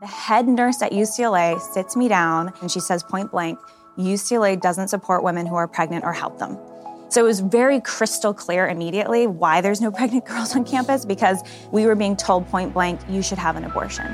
The head nurse at UCLA sits me down and she says point blank, UCLA doesn't support women who are pregnant or help them. So it was very crystal clear immediately why there's no pregnant girls on campus because we were being told point blank, you should have an abortion.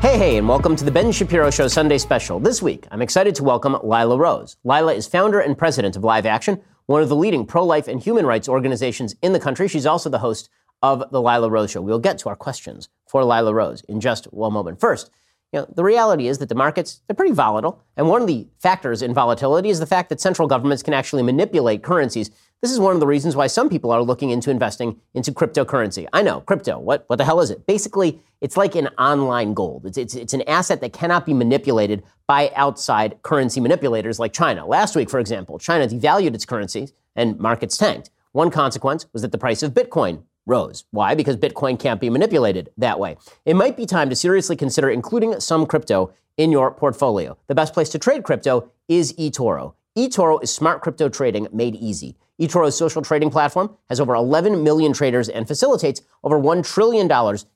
Hey, hey, and welcome to the Ben Shapiro Show Sunday Special. This week, I'm excited to welcome Lila Rose. Lila is founder and president of Live Action, one of the leading pro life and human rights organizations in the country. She's also the host of The Lila Rose Show. We'll get to our questions for Lila Rose in just one moment. First, you know, the reality is that the markets, they're pretty volatile. And one of the factors in volatility is the fact that central governments can actually manipulate currencies. This is one of the reasons why some people are looking into investing into cryptocurrency. I know, crypto, what, what the hell is it? Basically, it's like an online gold. It's, it's, it's an asset that cannot be manipulated by outside currency manipulators like China. Last week, for example, China devalued its currencies and markets tanked. One consequence was that the price of Bitcoin rose. Why? Because Bitcoin can't be manipulated that way. It might be time to seriously consider including some crypto in your portfolio. The best place to trade crypto is eToro. eToro is smart crypto trading made easy. eToro's social trading platform has over 11 million traders and facilitates over $1 trillion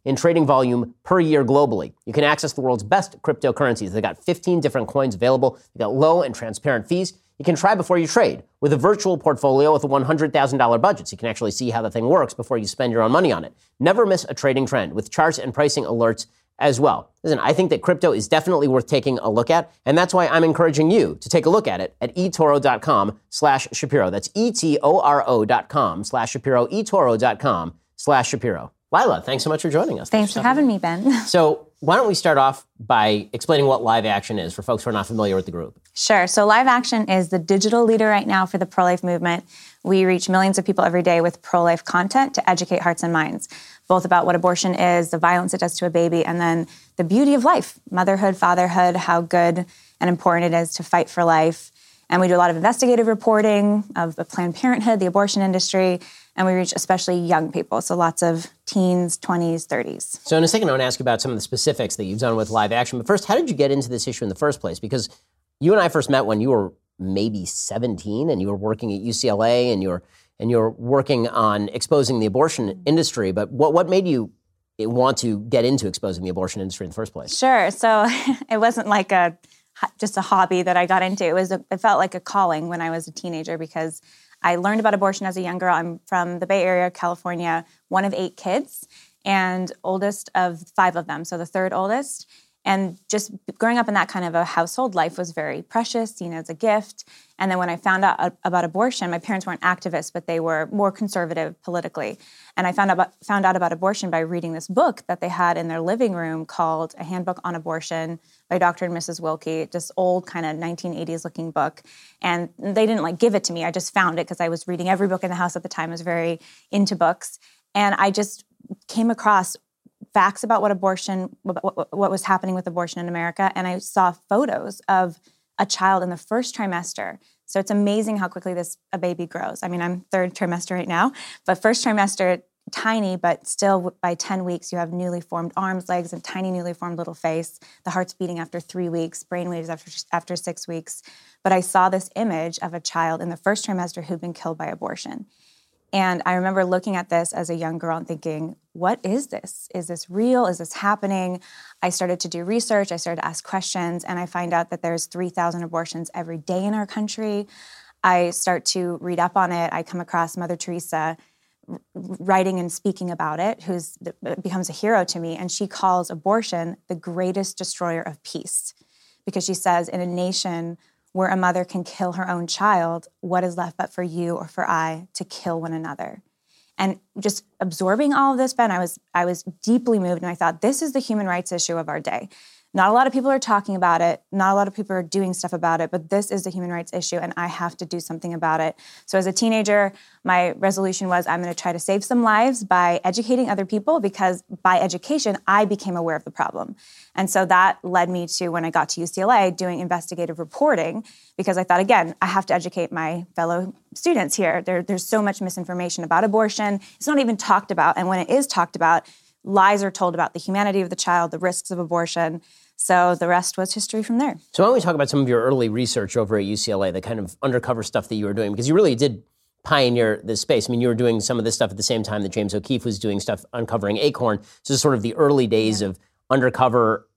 in trading volume per year globally. You can access the world's best cryptocurrencies. They've got 15 different coins available. They've got low and transparent fees. You can try before you trade with a virtual portfolio with a $100,000 budget so you can actually see how the thing works before you spend your own money on it. Never miss a trading trend with charts and pricing alerts as well. Listen, I think that crypto is definitely worth taking a look at, and that's why I'm encouraging you to take a look at it at etoro.com slash Shapiro. That's E-T-O-R-O dot com slash Shapiro, etoro.com slash Shapiro. Lila, thanks so much for joining us. Thanks, for having me, Ben. So why don't we start off by explaining what Live Action is for folks who are not familiar with the group? Sure. So Live Action is the digital leader right now for the pro-life movement. We reach millions of people every day with pro-life content to educate hearts and minds, both about what abortion is, the violence it does to a baby, and then the beauty of life, motherhood, fatherhood, how good and important it is to fight for life. And we do a lot of investigative reporting of the Planned Parenthood, the abortion industry, and we reach especially young people. So lots of teens, 20s, 30s. So in a second, I want to ask you about some of the specifics that you've done with live action. But first, how did you get into this issue in the first place? Because you and I first met when you were maybe 17 and you were working at UCLA and you're and you're working on exposing the abortion mm-hmm. industry. But what, what made you want to get into exposing the abortion industry in the first place? Sure. So it wasn't like a just a hobby that I got into. It was a, it felt like a calling when I was a teenager because I learned about abortion as a young girl. I'm from the Bay Area, California, one of eight kids, and oldest of five of them, so the third oldest. And just growing up in that kind of a household, life was very precious, seen as a gift. And then when I found out about abortion, my parents weren't activists, but they were more conservative politically. And I found out, about, found out about abortion by reading this book that they had in their living room called A Handbook on Abortion by Dr. and Mrs. Willke, this old kind of 1980s looking book. And they didn't like give it to me. I just found it because I was reading every book in the house at the time. I was very into books. And I just came across facts about what abortion, what, what, was happening with abortion in America, and I saw photos of a child in the first trimester. So it's amazing how quickly this a baby grows. I mean, I'm third trimester right now, but first trimester tiny, but still by 10 weeks, you have newly formed arms, legs, and tiny newly formed little face. The heart's beating after three weeks, brain waves after, after six weeks. But I saw this image of a child in the first trimester who'd been killed by abortion. And I remember looking at this as a young girl and thinking, what is this? Is this real? Is this happening? I started to do research, I started to ask questions, and I find out that there's 3,000 abortions every day in our country. I start to read up on it. I come across Mother Teresa writing and speaking about it, who becomes a hero to me, and she calls abortion the greatest destroyer of peace because she says, in a nation where a mother can kill her own child, what is left but for you or for I to kill one another? And just absorbing all of this, Ben, I was I was deeply moved and I thought this is the human rights issue of our day. Not a lot of people are talking about it. Not a lot of people are doing stuff about it, but this is a human rights issue and I have to do something about it. So, as a teenager, my resolution was I'm going to try to save some lives by educating other people because by education, I became aware of the problem. And so that led me to when I got to UCLA doing investigative reporting because I thought, again, I have to educate my fellow students here. There, there's so much misinformation about abortion. It's not even talked about. And when it is talked about, lies are told about the humanity of the child, the risks of abortion. So the rest was history from there. So why don't we talk about some of your early research over at UCLA, the kind of undercover stuff that you were doing, because you really did pioneer this space. I mean, you were doing some of this stuff at the same time that James O'Keefe was doing stuff uncovering Acorn. So this is sort of the early days yeah. of undercover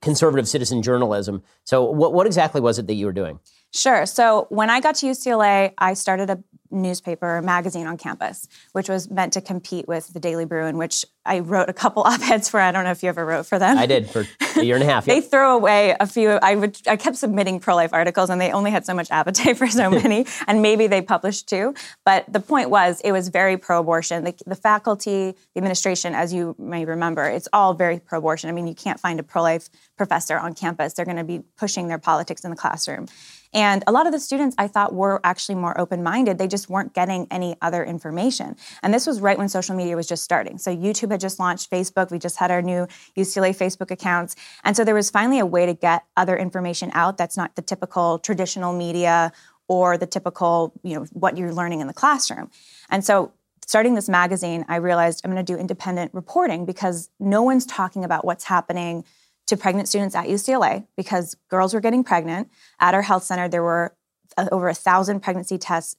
conservative citizen journalism. So what, what exactly was it that you were doing? Sure. So when I got to UCLA, I started a newspaper or magazine on campus, which was meant to compete with the Daily Bruin, which I wrote a couple op-eds for. I don't know if you ever wrote for them. I did for a year and a half. they throw away a few. I would. I kept submitting pro-life articles, and they only had so much appetite for so many. and maybe they published two. But the point was, it was very pro-abortion. The, the faculty, the administration, as you may remember, it's all very pro-abortion. I mean, you can't find a pro-life professor on campus. They're going to be pushing their politics in the classroom. And a lot of the students I thought were actually more open minded. They just weren't getting any other information. And this was right when social media was just starting. So YouTube had just launched Facebook. We just had our new UCLA Facebook accounts. And so there was finally a way to get other information out that's not the typical traditional media or the typical, you know, what you're learning in the classroom. And so starting this magazine, I realized I'm going to do independent reporting because no one's talking about what's happening to pregnant students at UCLA because girls were getting pregnant. At our health center, there were uh, over a thousand pregnancy tests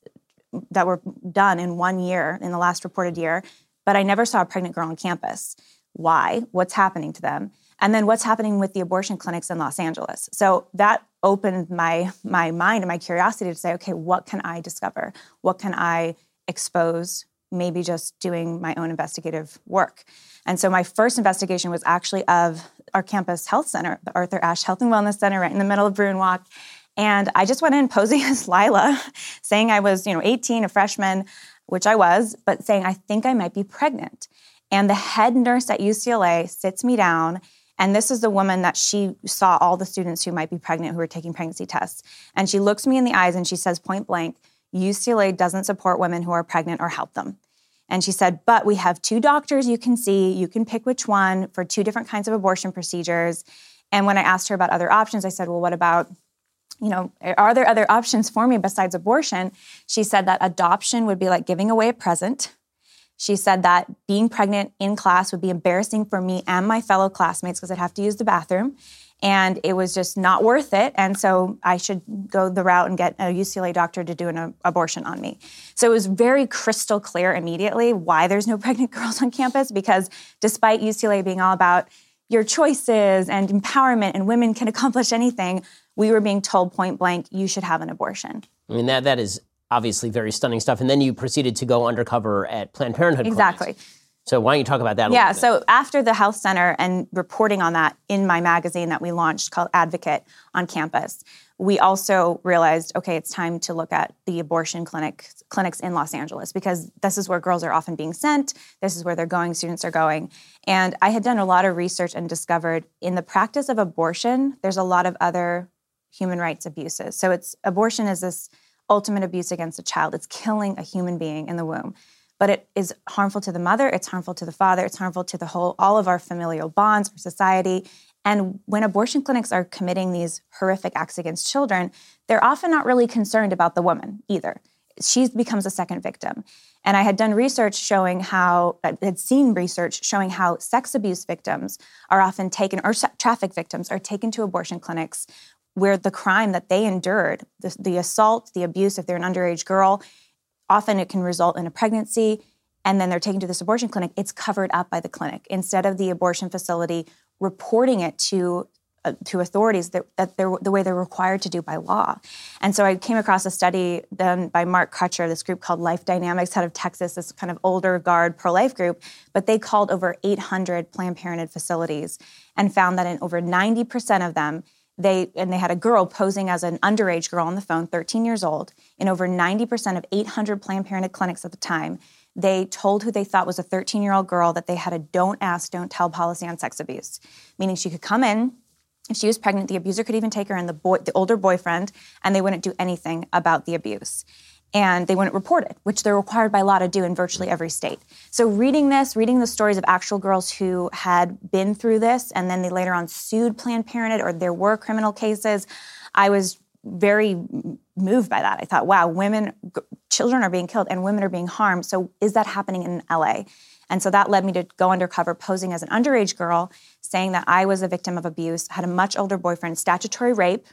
that were done in one year, in the last reported year, but I never saw a pregnant girl on campus. Why? What's happening to them? And then what's happening with the abortion clinics in Los Angeles? So that opened my my mind and my curiosity to say, okay, what can I discover? What can I expose? Maybe just doing my own investigative work. And so my first investigation was actually of our campus health center, the Arthur Ashe Health and Wellness Center, right in the middle of Bruin Walk. And I just went in posing as Lila, saying I was, you know, 18, a freshman, which I was, but saying I think I might be pregnant. And the head nurse at UCLA sits me down and this is the woman that she saw all the students who might be pregnant who were taking pregnancy tests. And she looks me in the eyes and she says point blank, UCLA doesn't support women who are pregnant or help them. And she said, But we have two doctors you can see. You can pick which one for two different kinds of abortion procedures. And when I asked her about other options, I said, Well, what about, you know, are there other options for me besides abortion? She said that adoption would be like giving away a present. She said that being pregnant in class would be embarrassing for me and my fellow classmates because I'd have to use the bathroom and it was just not worth it. And so I should go the route and get a UCLA doctor to do an abortion on me. So it was very crystal clear immediately why there's no pregnant girls on campus because despite UCLA being all about your choices and empowerment and women can accomplish anything, we were being told point blank, you should have an abortion. I mean, that, that is obviously very stunning stuff. And then you proceeded to go undercover at Planned Parenthood. Exactly. Clinics. So why don't you talk about that? yeah. So after the health center and reporting on that in my magazine that we launched called Advocate on campus, we also realized, okay, it's time to look at the abortion clinic clinics in Los Angeles because this is where girls are often being sent. This is where they're going. Students are going. And I had done a lot of research and discovered in the practice of abortion, there's a lot of other human rights abuses. So it's abortion is this ultimate abuse against a child. It's killing a human being in the womb but it is harmful to the mother, it's harmful to the father, it's harmful to the whole, all of our familial bonds, our society. And when abortion clinics are committing these horrific acts against children, they're often not really concerned about the woman either. She becomes a second victim. And I had done research showing how, I had seen research showing how sex abuse victims are often taken, or traffic victims are taken to abortion clinics where the crime that they endured, the, the assault, the abuse, if they're an underage girl, often it can result in a pregnancy and then they're taken to this abortion clinic it's covered up by the clinic instead of the abortion facility reporting it to uh, to authorities that, that they're the way they're required to do by law. And so I came across a study done by Mark Crutcher, this group called Life Dynamics out of Texas, this kind of older guard pro life group, but they called over 800 Planned Parenthood facilities and found that in over 90% of them, they and they had a girl posing as an underage girl on the phone 13 years old in over 90% of 800 planned parenthood clinics at the time they told who they thought was a 13 year old girl that they had a don't ask don't tell policy on sex abuse. Meaning she could come in if she was pregnant the abuser could even take her and the boy the older boyfriend and they wouldn't do anything about the abuse and they wouldn't report it, which they're required by law to do in virtually every state. So, reading this, reading the stories of actual girls who had been through this and then they later on sued Planned Parenthood or there were criminal cases, I was very moved by that. I thought, wow, women, g- children are being killed and women are being harmed. So, is that happening in LA? And so that led me to go undercover posing as an underage girl, saying that I was a victim of abuse, had a much older boyfriend, statutory rape,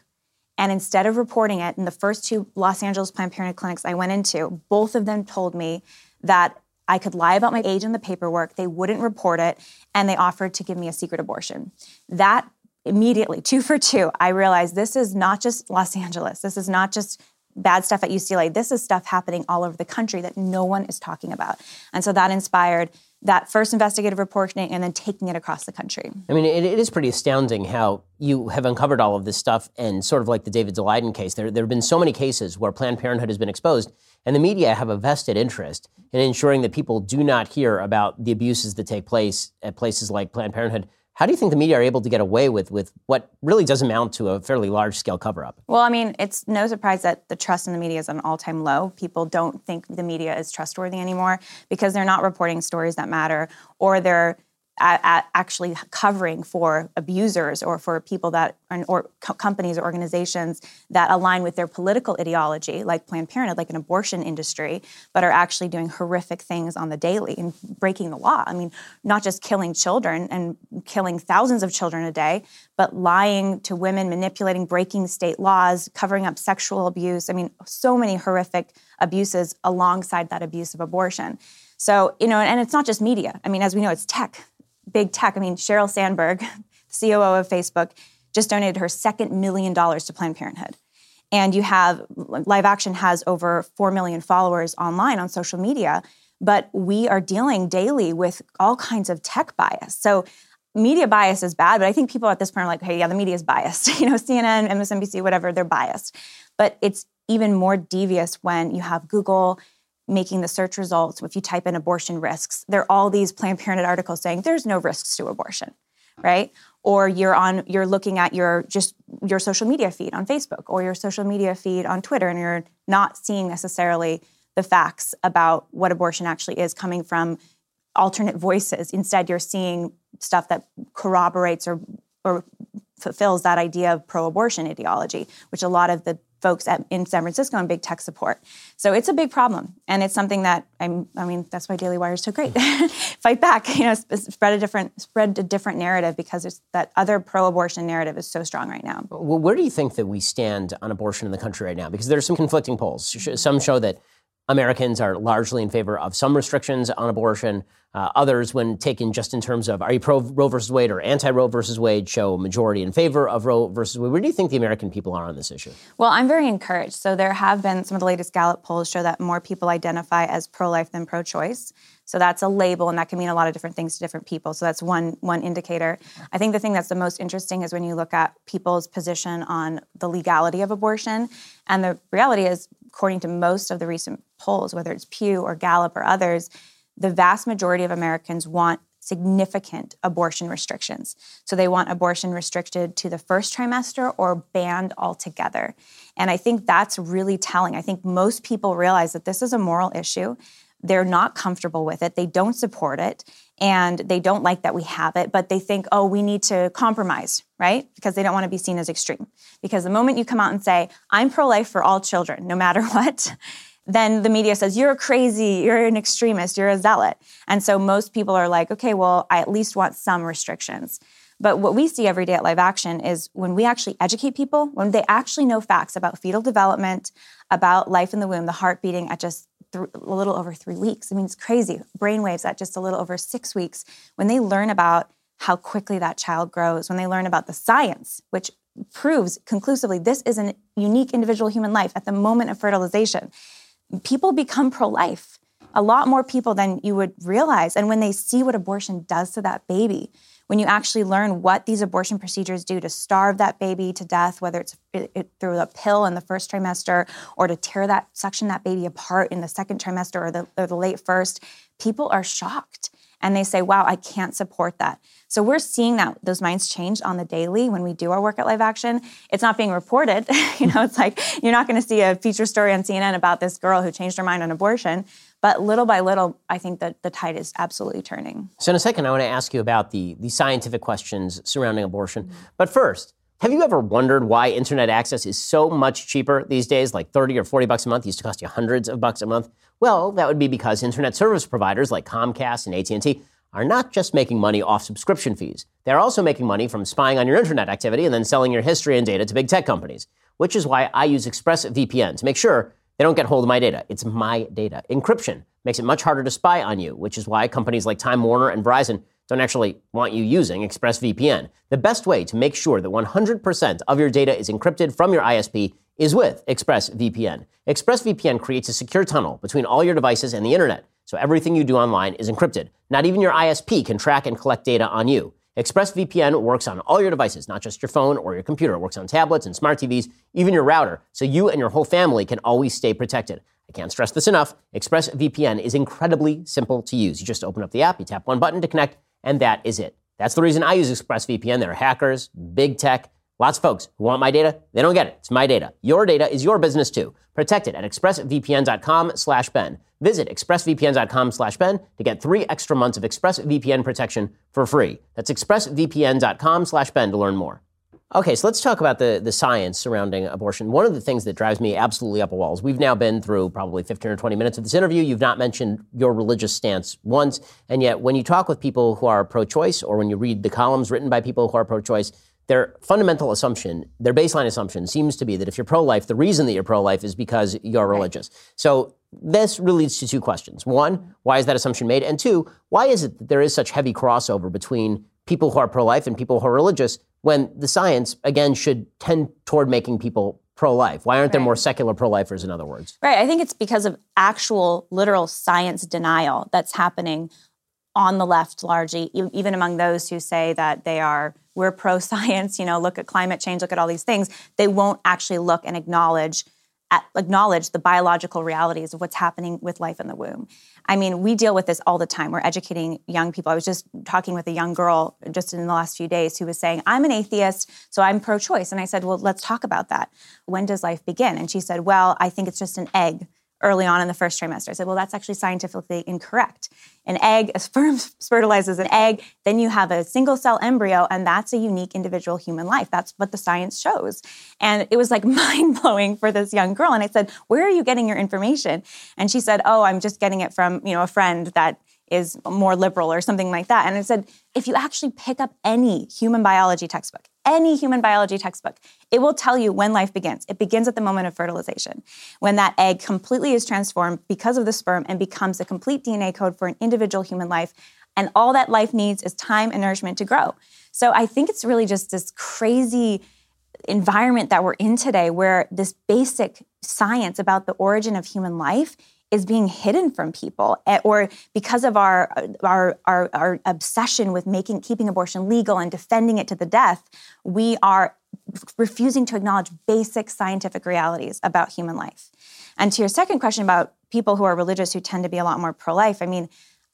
And instead of reporting it, in the first two Los Angeles Planned Parenthood clinics I went into, both of them told me that I could lie about my age in the paperwork, they wouldn't report it, and they offered to give me a secret abortion. That immediately, two for two, I realized this is not just Los Angeles. This is not just bad stuff at UCLA. This is stuff happening all over the country that no one is talking about. And so that inspired that first investigative reporting and then taking it across the country. I mean, it, it is pretty astounding how you have uncovered all of this stuff and sort of like the David Daleiden case. There, there have been so many cases where Planned Parenthood has been exposed, and the media have a vested interest in ensuring that people do not hear about the abuses that take place at places like Planned Parenthood. How do you think the media are able to get away with, with what really does amount to a fairly large scale cover up? Well, I mean, it's no surprise that the trust in the media is at an all time low. People don't think the media is trustworthy anymore because they're not reporting stories that matter or they're actually covering for abusers or for people that or companies or organizations that align with their political ideology, like Planned Parenthood, like an abortion industry, but are actually doing horrific things on the daily and breaking the law. I mean, not just killing children and killing thousands of children a day, but lying to women, manipulating, breaking state laws, covering up sexual abuse. I mean, so many horrific abuses alongside that abuse of abortion. So, you know, and it's not just media. I mean, as we know, it's tech big tech. I mean, Sheryl Sandberg, COO of Facebook, just donated her second million dollars to Planned Parenthood. And you have Live Action has over 4 million followers online on social media, but we are dealing daily with all kinds of tech bias. So media bias is bad, but I think people at this point are like, hey, yeah, the media is biased. you know, CNN, MSNBC, whatever, they're biased. But it's even more devious when you have Google making the search results, if you type in abortion risks, there are all these Planned Parenthood articles saying there's no risks to abortion, right? Or you're on you're looking at your just your social media feed on Facebook or your social media feed on Twitter and you're not seeing necessarily the facts about what abortion actually is coming from alternate voices. Instead, you're seeing stuff that corroborates or or fulfills that idea of pro-abortion ideology, which a lot of the folks at, in San Francisco and big tech support. So it's a big problem, and it's something that I'm. I mean, that's why Daily Wire is so great. Fight back, you know, spread a different spread a different narrative because that other pro-abortion narrative is so strong right now. Well, where do you think that we stand on abortion in the country right now? Because there are some conflicting polls. Some show that Americans are largely in favor of some restrictions on abortion. Uh, others, when taken just in terms of are you pro Roe versus Wade or anti Roe versus Wade, show majority in favor of Roe versus Wade. Where do you think the American people are on this issue? Well, I'm very encouraged. So there have been some of the latest Gallup polls show that more people identify as pro life than pro choice. So that's a label, and that can mean a lot of different things to different people. So that's one one indicator. I think the thing that's the most interesting is when you look at people's position on the legality of abortion, and the reality is, according to most of the recent polls, whether it's Pew or Gallup or others, the vast majority of Americans want significant abortion restrictions. So they want abortion restricted to the first trimester or banned altogether. And I think that's really telling. I think most people realize that this is a moral issue. They're not comfortable with it, they don't support it, and they don't like that we have it, but they think, oh, we need to compromise, right? Because they don't want to be seen as extreme. Because the moment you come out and say, I'm pro life for all children, no matter what, then the media says, you're crazy, you're an extremist, you're a zealot. And so most people are like, okay, well, I at least want some restrictions. But what we see every day at Live Action is when we actually educate people, when they actually know facts about fetal development, about life in the womb, the heart beating at just th- a little over three weeks. I mean, it's crazy. Brain waves at just a little over six weeks. When they learn about how quickly that child grows, when they learn about the science, which proves conclusively this is a unique individual human life at the moment of fertilization people become pro life. A lot more people than you would realize. And when they see what abortion does to that baby, when you actually learn what these abortion procedures do to starve that baby to death, whether it's it, it, through a pill in the first trimester or to tear that section that baby apart in the second trimester or the, or the late first, people are shocked and they say, "Wow, I can't support that." So we're seeing that those minds change on the daily when we do our work at Live Action. It's not being reported. you know, it's like you're not going to see a feature story on CNN about this girl who changed her mind on abortion. But little by little, I think that the tide is absolutely turning. So in a second, I want to ask you about the, the scientific questions surrounding abortion. Mm-hmm. But first, have you ever wondered why internet access is so much cheaper these days, like 30 or 40 bucks a month? Used to cost you hundreds of bucks a month. Well, that would be because internet service providers like Comcast and AT&T are not just making money off subscription fees. They're also making money from spying on your internet activity and then selling your history and data to big tech companies, which is why I use ExpressVPN to make sure they don't get hold of my data. It's my data. Encryption makes it much harder to spy on you, which is why companies like Time Warner and Verizon don't actually want you using ExpressVPN. The best way to make sure that 100% of your data is encrypted from your ISP is with ExpressVPN. ExpressVPN creates a secure tunnel between all your devices and the internet, so everything you do online is encrypted. Not even your ISP can track and collect data on you. ExpressVPN works on all your devices, not just your phone or your computer. It works on tablets and smart TVs, even your router, so you and your whole family can always stay protected. I can't stress this enough. ExpressVPN is incredibly simple to use. You just open up the app, you tap one button to connect, and that is it. That's the reason I use ExpressVPN. There are hackers, big tech, lots of folks who want my data. They don't get it. It's my data. Your data is your business too. Protect it at expressvpn.com slash Ben. Visit expressvpn.com slash Ben to get three extra months of ExpressVPN protection for free. That's expressvpn.com slash Ben to learn more. Okay, so let's talk about the, the science surrounding abortion. One of the things that drives me absolutely up a wall is we've now been through probably 15 or 20 minutes of this interview. You've not mentioned your religious stance once. And yet, when you talk with people who are pro choice or when you read the columns written by people who are pro choice, their fundamental assumption, their baseline assumption seems to be that if you're pro life, the reason that you're pro life is because you're religious. So this really leads to two questions. One, why is that assumption made? And two, why is it that there is such heavy crossover between people who are pro life and people who are religious? when the science, again, should tend toward making people pro life? Why aren't there more secular pro lifers, in other words? Right. I think it's because of actual, literal science denial that's happening on the left largely, even among those who say that they are, we're pro science, you know, look at climate change, look at all these things. They won't actually look and acknowledge acknowledge the biological realities of what's happening with life in the womb. I mean, we deal with this all the time. We're educating young people. I was just talking with a young girl just in the last few days who was saying, I'm an atheist, so I'm pro choice. And I said, Well, let's talk about that. When does life begin? And she said, Well, I think it's just an egg early on in the first trimester. I said, well, that's actually scientifically incorrect. An egg, a sperm fertilizes an egg, then you have a single cell embryo, and that's a unique individual human life. That's what the science shows. And it was like mind blowing for this young girl. And I said, where are you getting your information? And she said, oh, I'm just getting it from, you know, a friend that is more liberal or something like that. And I said, if you actually pick up any human biology textbook, any human biology textbook, it will tell you when life begins. It begins at the moment of fertilization, when that egg completely is transformed because of the sperm and becomes a complete DNA code for an individual human life. And all that life needs is time and nourishment to grow. So I think it's really just this crazy environment that we're in today where this basic science about the origin of human life is being hidden from people eh, or because of our, our, our, our, obsession with making keeping abortion legal and defending it to the death we are refusing to acknowledge basic scientific realities about human life. And to your second question about people who are religious who tend to be a lot more pro-life i mean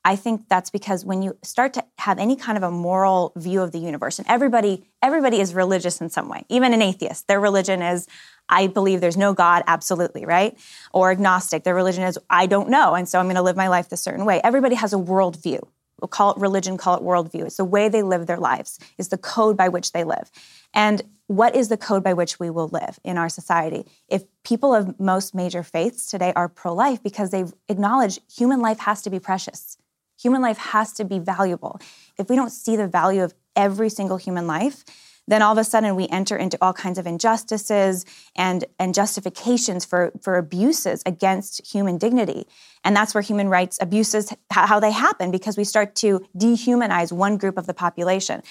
I think that's because when you start to have any kind of a moral view of the universe, and everybody everybody is religious in some way, even an atheist, their religion is I believe there's no God, absolutely, right? Or agnostic, their religion is I don't know, and so I'm to live my life this certain way. Everybody has a worldview. We'll call it religion, call it worldview. It's the way they live their lives, is the code by which they live. And what is the code by which we will live in our society? If people of most major faiths today are pro life because they acknowledge human life has to be precious Human life has to be valuable. If we don't see the value of every single human life, then all of a sudden we enter into all kinds of injustices and, and justifications for, for abuses against human dignity. And that's where human rights abuses, how they happen, because we start to dehumanize one group of the population,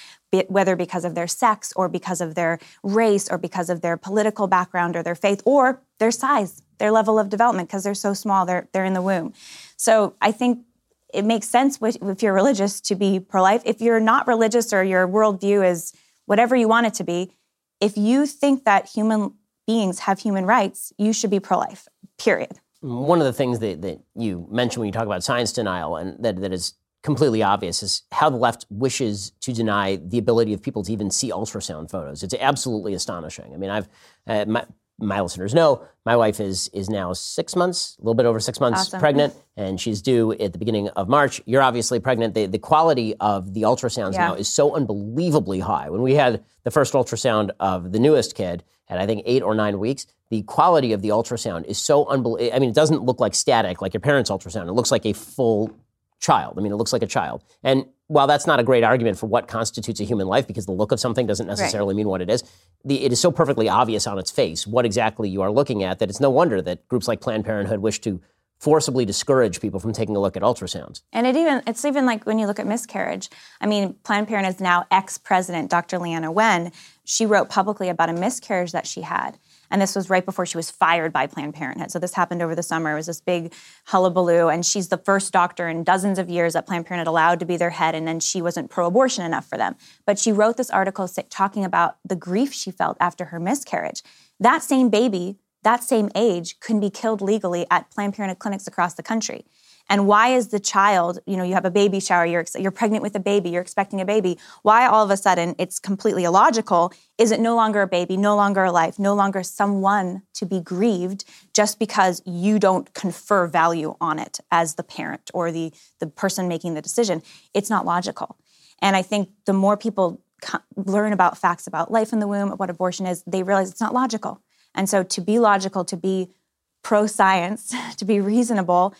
whether because of their sex or because of their race or because of their political background or their faith or their size, their level of development, because they're so small, they're, they're in the womb. So I think it makes sense if you're religious to be pro life. If you're not religious or your worldview is whatever you want it to be, if you think that human beings have human rights, you should be pro life, period. One of the things that, that you mentioned when you talk about science denial and that, that is completely obvious is how the left wishes to deny the ability of people to even see ultrasound photos. It's absolutely astonishing. I mean, I've uh, my, my listeners know, my wife is is now six months, a little bit over six months awesome. pregnant, and she's due at the beginning of March. You're obviously pregnant. The, the quality of the ultrasounds yeah. now is so unbelievably high. When we had the first ultrasound of the newest kid at I think eight or nine weeks, the quality of the ultrasound is so unbelievable. I mean, it doesn't look like static like your parents' ultrasound. It looks like a full child. I mean, it looks like a child. And while that's not a great argument for what constitutes a human life, because the look of something doesn't necessarily right. mean what it is, the, it is so perfectly obvious on its face what exactly you are looking at that it's no wonder that groups like Planned Parenthood wish to forcibly discourage people from taking a look at ultrasounds. And it even it's even like when you look at miscarriage. I mean, Planned Parenthood's now ex-president, Dr. Leana Wen, she wrote publicly about a miscarriage that she had. And this was right before she was fired by Planned Parenthood. So this happened over the summer. It was this big hullabaloo. And she's the first doctor in dozens of years that Planned Parenthood allowed to be their head. And then she wasn't pro abortion enough for them. But she wrote this article talking about the grief she felt after her miscarriage. That same baby, that same age, can be killed legally at Planned Parenthood clinics across the country. And why is the child, you know, you have a baby shower, you're, you're pregnant with a baby, you're expecting a baby. Why all of a sudden it's completely illogical? Is it no longer a baby, no longer a life, no longer someone to be grieved just because you don't confer value on it as the parent or the, the person making the decision? It's not logical. And I think the more people learn about facts about life in the womb, what abortion is, they realize it's not logical. And so to be logical, to be pro science, to be reasonable,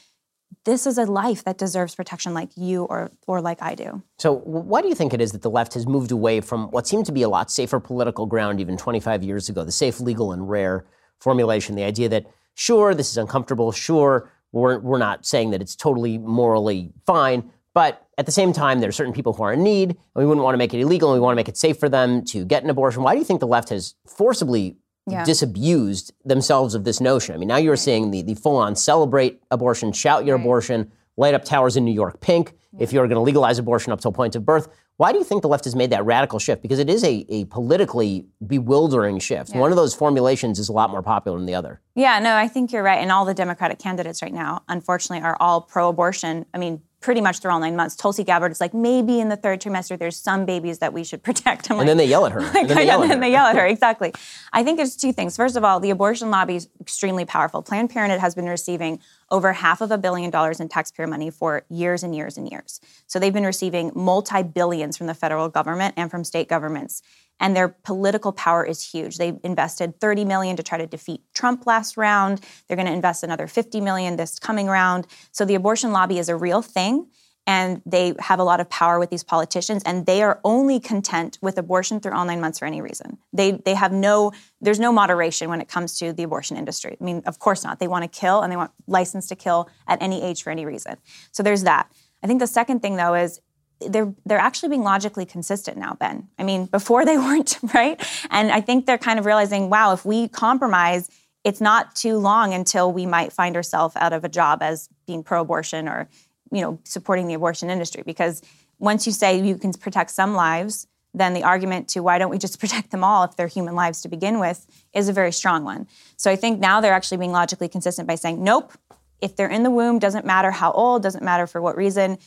this is a life that deserves protection like you or, or like I do. So, why do you think it is that the left has moved away from what seemed to be a lot safer political ground even 25 years ago, the safe, legal, and rare formulation? The idea that, sure, this is uncomfortable, sure, we're, we're not saying that it's totally morally fine, but at the same time, there are certain people who are in need, and we wouldn't want to make it illegal, and we want to make it safe for them to get an abortion. Why do you think the left has forcibly yeah. disabused themselves of this notion. I mean, now you're seeing the, the full on celebrate abortion, shout your right. abortion, light up towers in New York pink if you're going to legalize abortion up till point of birth. Why do you think the left has made that radical shift? Because it is a, a politically bewildering shift. Yeah. One of those formulations is a lot more popular than the other. Yeah, no, I think you're right. And all the Democratic candidates right now, unfortunately, are all pro abortion. I mean, pretty much through all nine months. Tulsi Gabbard is like, maybe in the third trimester, there's some babies that we should protect. I'm and like, then they yell at her. Like, and then they, yell, at her. they yell at her. Exactly. I think there's two things. First of all, the abortion lobby is extremely powerful. Planned Parenthood has been receiving over half of a billion dollars in taxpayer money for years and years and years. So they've been receiving multi billions from the federal government and from state governments and their political power is huge. They invested 30 million to try to defeat Trump last round. They're going to invest another 50 million this coming round. So the abortion lobby is a real thing and they have a lot of power with these politicians and they are only content with abortion through all nine months for any reason. They they have no there's no moderation when it comes to the abortion industry. I mean of course not. They want to kill and they want license to kill at any age for any reason. So there's that. I think the second thing though is they're they're actually being logically consistent now, Ben. I mean, before they weren't, right? And I think they're kind of realizing, wow, if we compromise, it's not too long until we might find ourselves out of a job as being pro-abortion or, you know, supporting the abortion industry. Because once you say you can protect some lives, then the argument to why don't we just protect them all if they're human lives to begin with is a very strong one. So I think now they're actually being logically consistent by saying, nope, if they're in the womb, doesn't matter how old, doesn't matter for what reason,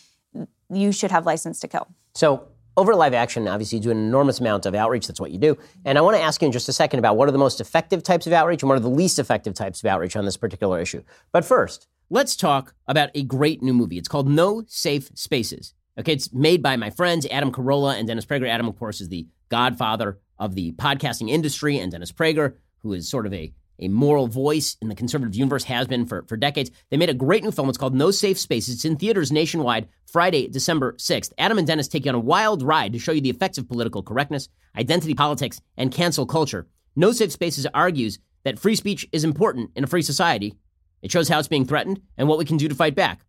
you should have license to kill. So over live action, obviously, you do an enormous amount of outreach. That's what you do. And I want to ask you in just a second about what are the most effective types of outreach and what are the least effective types of outreach on this particular issue. But first, let's talk about a great new movie. It's called No Safe Spaces. Okay, it's made by my friends Adam Carolla and Dennis Prager. Adam, of course, is the godfather of the podcasting industry, and Dennis Prager, who is sort of a a moral voice in the conservative universe, has been for, for decades. They made a great new film. It's called No Safe Spaces. It's in theaters nationwide Friday, December 6th. Adam and Dennis take you on a wild ride to show you the effects of political correctness, identity politics, and cancel culture. No Safe Spaces argues that free speech is important in a free society. It shows how it's being threatened and what we can do to fight back.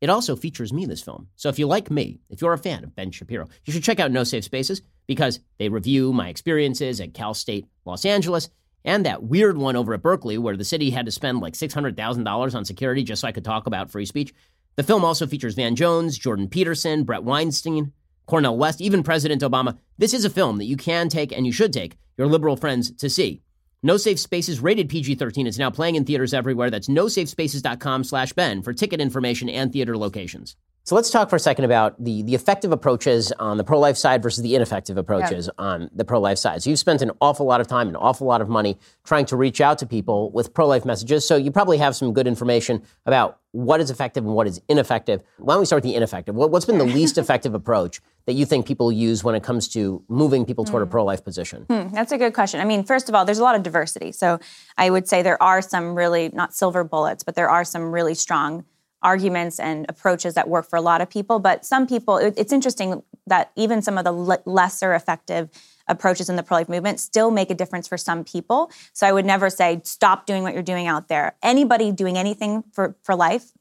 It also features me, this film. So if you like me, if you're a fan of Ben Shapiro, you should check out No Safe Spaces because they review my experiences at Cal State Los Angeles and that weird one over at Berkeley where the city had to spend like $600,000 on security just so I could talk about free speech. The film also features Van Jones, Jordan Peterson, Bret Weinstein, Cornel West, even President Obama. This is a film that you can take and you should take your liberal friends to see. No Safe Spaces rated PG-13 is now playing in theaters everywhere. That's nosafespaces.com slash Ben for ticket information and theater locations. So let's talk for a second about the, the effective approaches on the pro life side versus the ineffective approaches yeah. on the pro life side. So you've spent an awful lot of time, an awful lot of money trying to reach out to people with pro life messages. So you probably have some good information about what is effective and what is ineffective. Why don't we start with the ineffective? What, has been the least effective approach that you think people use when it comes to moving people toward mm. a hmm. pro life position? Hmm, that's a good question. I mean, first of all, there's a lot of diversity. So I would say there are some really, not silver bullets, but there are some really strong arguments and approaches that work for a lot of people. But some people, it, it's interesting that even some of the le- lesser effective approaches in the pro life movement still make a difference for some people. So I would never say, stop doing what you're doing out there. Anybody doing anything for, for life,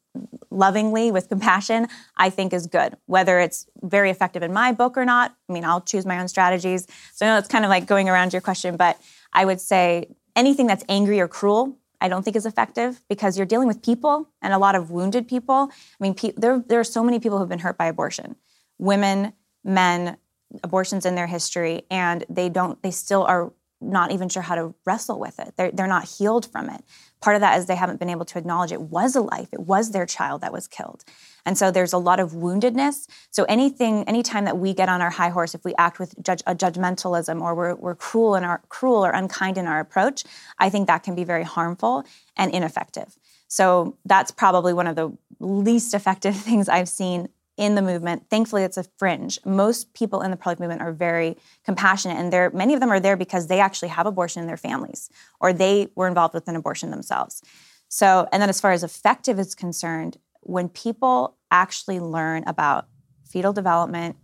lovingly with compassion, I think is good. Whether it's very effective in my book or not, I mean, I'll choose my own strategies. So I know it's kind of like going around your question, but I would say anything that's angry or cruel, I don't think is effective because you're dealing with people and a lot of wounded people. I mean, pe- there, there are so many people who've been hurt by abortion women, men, abortions in their history, and they don't, they still are not even sure how to wrestle with it. They're, they're not healed from it. Part of that is they haven't been able to acknowledge it was a life, it was their child that was killed. And so there's a lot of woundedness. So anything, anytime that we get on our high horse, if we act with judge, a judgmentalism or we're, we're cruel in our cruel or unkind in our approach, I think that can be very harmful and ineffective. So that's probably one of the least effective things I've seen in the movement. Thankfully, it's a fringe. Most people in the pro-life movement are very compassionate, and they many of them are there because they actually have abortion in their families or they were involved with an abortion themselves. So, and then as far as effective is concerned, when people actually learn about fetal development,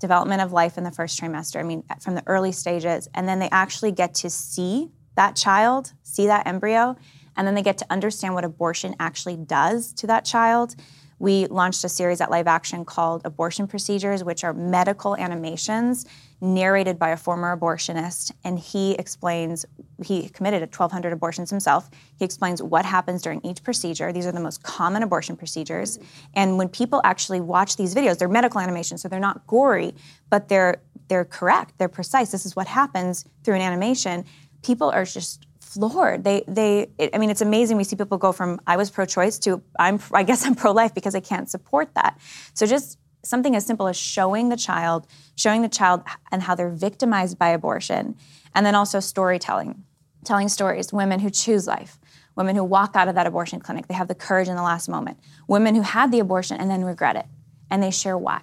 development of life in the first trimester, I mean, from the early stages, and then they actually get to see that child, see that embryo, and then they get to understand what abortion actually does to that child we launched a series at Live Action called Abortion Procedures, which are medical animations narrated by a former abortionist. And he explains, he committed 1,200 abortions himself. He explains what happens during each procedure. These are the most common abortion procedures. And when people actually watch these videos, they're medical animations, so they're not gory, but they're they're correct, they're precise. This is what happens through an animation. People are just floored. They, they, it, I mean, it's amazing. We see people go from I was pro-choice to I'm, I guess I'm pro-life because I can't support that. So just something as simple as showing the child, showing the child and how they're victimized by abortion, and then also storytelling, telling stories. Women who choose life, women who walk out of that abortion clinic, they have the courage in the last moment. Women who had the abortion and then regret it, and they share why.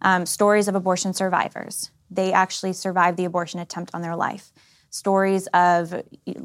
Um, stories of abortion survivors. They actually survived the abortion attempt on their life stories of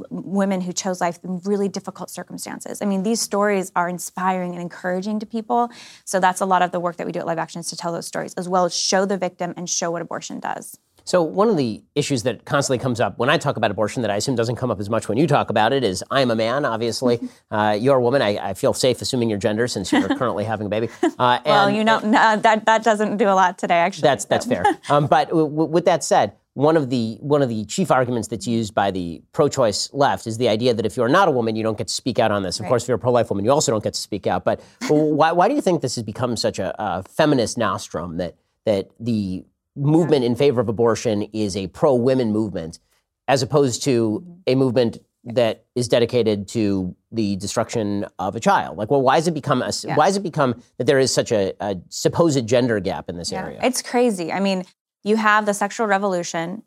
women who chose life in really difficult circumstances. I mean, these stories are inspiring and encouraging to people. So that's a lot of the work that we do at Live Action is to tell those stories, as well as show the victim and show what abortion does. So, one of the issues that constantly comes up when I talk about abortion that I assume doesn't come up as much when you talk about it is I'm a man, obviously. Uh, you're a woman. I, I, feel safe assuming your gender since you're currently having a baby. Uh, well, you know, no, that, that doesn't do a lot today, actually. That's, that's fair. Um, but w- w- with that said, one of the one of the chief arguments that's used by the pro-choice left is the idea that if you're not a woman, you don't get to speak out on this. Of right. course, if you're a pro-life woman, you also don't get to speak out. But why, why do you think this has become such a, a feminist nostrum that that the movement in favor of abortion is a pro-women movement, as opposed to mm-hmm. a movement that is dedicated to the destruction of a child? Like, well, why has it become a, yeah. why has it become that there is such a, a supposed gender gap in this yeah. area? It's crazy. I mean, you have the sexual revolution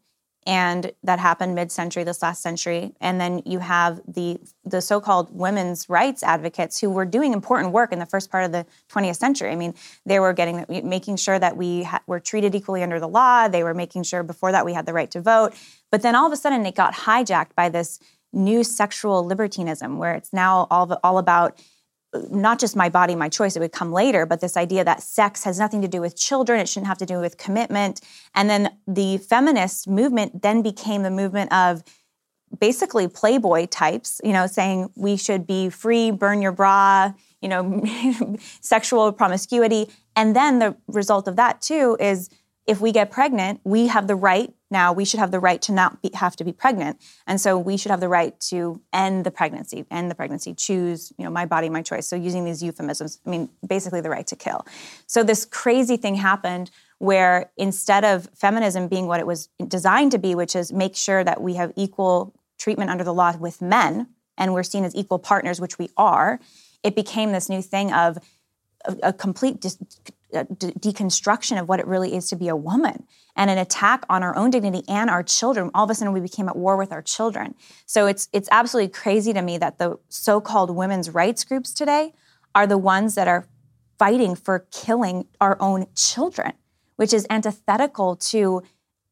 and that happened mid-century this last century and then you have the the so-called women's rights advocates who were doing important work in the first part of the 20th century. I mean they were getting making sure that we ha- were treated equally under the law. They were making sure before that we had the right to vote. But then all of a sudden it got hijacked by this new sexual libertinism where it's now all, all about not just my body, my choice, it would come later, but this idea that sex has nothing to do with children, it shouldn't have to do with commitment. And then the feminist movement then became the movement of basically playboy types, you know, saying we should be free, burn your bra, you know, sexual promiscuity. And then the result of that too is if we get pregnant, we have the right now, we should have the right to not be, have to be pregnant. And so we should have the right to end the pregnancy, end the pregnancy, choose, you know, my body, my choice. So using these euphemisms, I mean, basically the right to kill. So this crazy thing happened where instead of feminism being what it was designed to be, which is make sure that we have equal treatment under the law with men and we're seen as equal partners, which we are, it became this new thing of a, a complete dis- de- deconstruction of what it really is to be a woman and an attack on our own dignity and our children. All of a sudden, we became at war with our children. So it's it's absolutely crazy to me that the so-called women's rights groups today are the ones that are fighting for killing our own children, which is antithetical to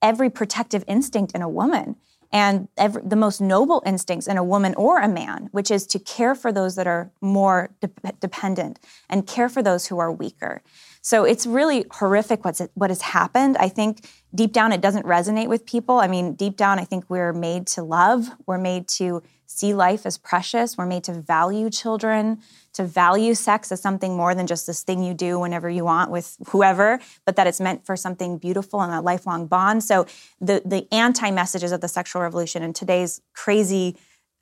every protective instinct in a woman. and every, the most noble instincts in a woman or a man, which is to care for those that are more de- dependent and care for those who are weaker. So it's really horrific what's what has happened. I think deep down it doesn't resonate with people. I mean, deep down I think we're made to love. We're made to see life as precious. We're made to value children, to value sex as something more than just this thing you do whenever you want with whoever, but that it's meant for something beautiful and a lifelong bond. So the the anti-messages of the sexual revolution and today's crazy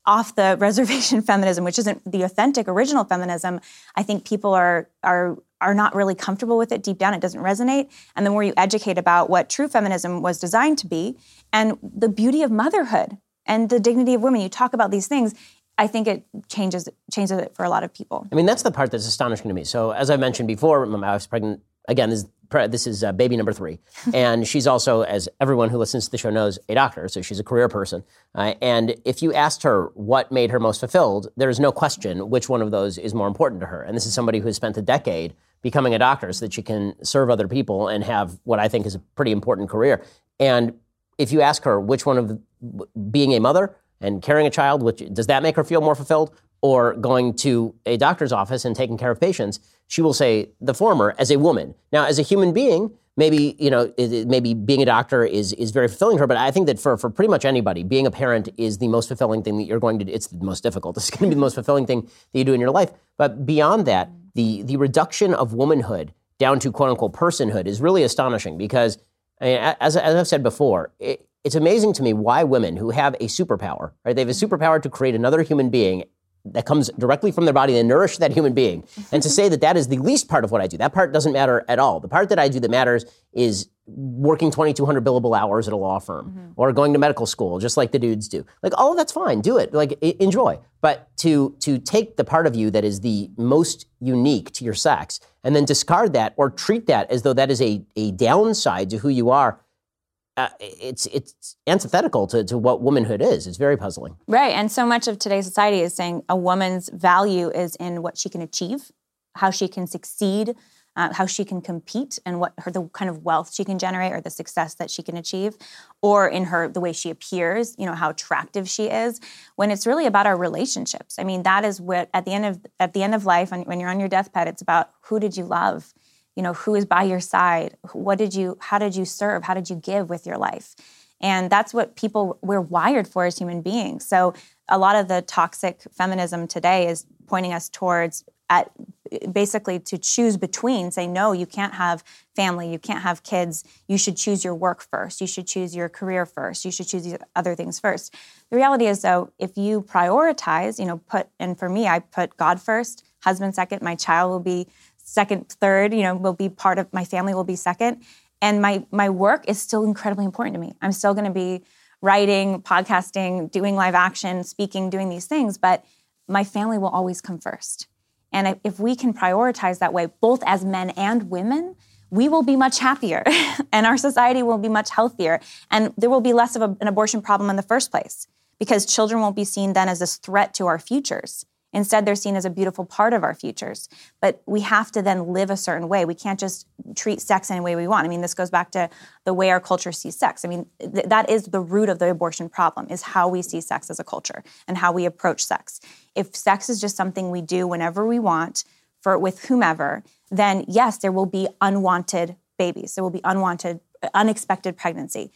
off the reservation feminism, which isn't the authentic original feminism, I think people are are are not really comfortable with it deep down. It doesn't resonate. And the more you educate about what true feminism was designed to be and the beauty of motherhood and the dignity of women, you talk about these things. I think it changes changes it for a lot of people. I mean, that's the part that's astonishing to me. So, as I mentioned before, my wife's pregnant again. This this is uh, baby number three. and she's also, as everyone who listens to the show knows, a doctor. So she's a career person. Uh, and if you asked her what made her most fulfilled, there is no question which one of those is more important to her. And this is somebody who has spent a decade becoming a doctor so that she can serve other people and have what I think is a pretty important career. And if you ask her which one of being a mother and carrying a child, which does that make her feel more fulfilled? Or going to a doctor's office and taking care of patients, she will say the former as a woman. Now, as a human being, maybe you know maybe being a doctor is is very fulfilling for her but i think that for, for pretty much anybody being a parent is the most fulfilling thing that you're going to do. It's the most difficult. It's going to be the most fulfilling thing that you do in your life. But beyond that the the reduction of womanhood down to quote unquote personhood is really astonishing because i as, as i've said before it, it's amazing to me why women who have a superpower right? They have a superpower to create another human being that comes directly from their body and nourish that human being. And to say that that is the least part of what I do, that part doesn't matter at all. The part that I do that matters is working 2,200 billable hours at a law firm mm-hmm. or going to medical school, just like the dudes do. Like, all of that's fine. Do it. Like, I- enjoy. But to to take the part of you that is the most unique to your sex and then discard that or treat that as though that is a, a downside to who you are uh, it's it's antithetical to, to what womanhood is. It's very puzzling. Right, and so much of today's society is saying a woman's value is in what she can achieve, how she can succeed, uh, how she can compete, and what her the kind of wealth she can generate or the success that she can achieve, or in her the way she appears. You know how attractive she is. When it's really about our relationships. I mean, that is what at the end of at the end of life, when, when you're on your deathbed, it's about who did you love you know who is by your side? What did you how did you serve? How did you give with your life? And that's what people we're wired for as human beings. So a lot of the toxic feminism today is pointing us towards at basically to choose between say no you can't have family you can't have kids you should choose your work first you should choose your career first you should choose these other things first. The reality is though if you prioritize you know put and for me i put god first husband second my child will be second, third, you know, will be part of my family will be second. And my my work is still incredibly important to me. I'm still going to be writing, podcasting, doing live action, speaking, doing these things, but my family will always come first. And if we can prioritize that way, both as men and women, we will be much happier and our society will be much healthier. And there will be less of a, an abortion problem in the first place because children won't be seen then as this threat to our futures. Instead, they're seen as a beautiful part of our futures. But we have to then live a certain way. We can't just treat sex any way we want. I mean, this goes back to the way our culture sees sex. I mean, th- that is the root of the abortion problem, is how we see sex as a culture and how we approach sex. If sex is just something we do whenever we want for with whomever, then yes, there will be unwanted babies. There will be unwanted, unexpected pregnancy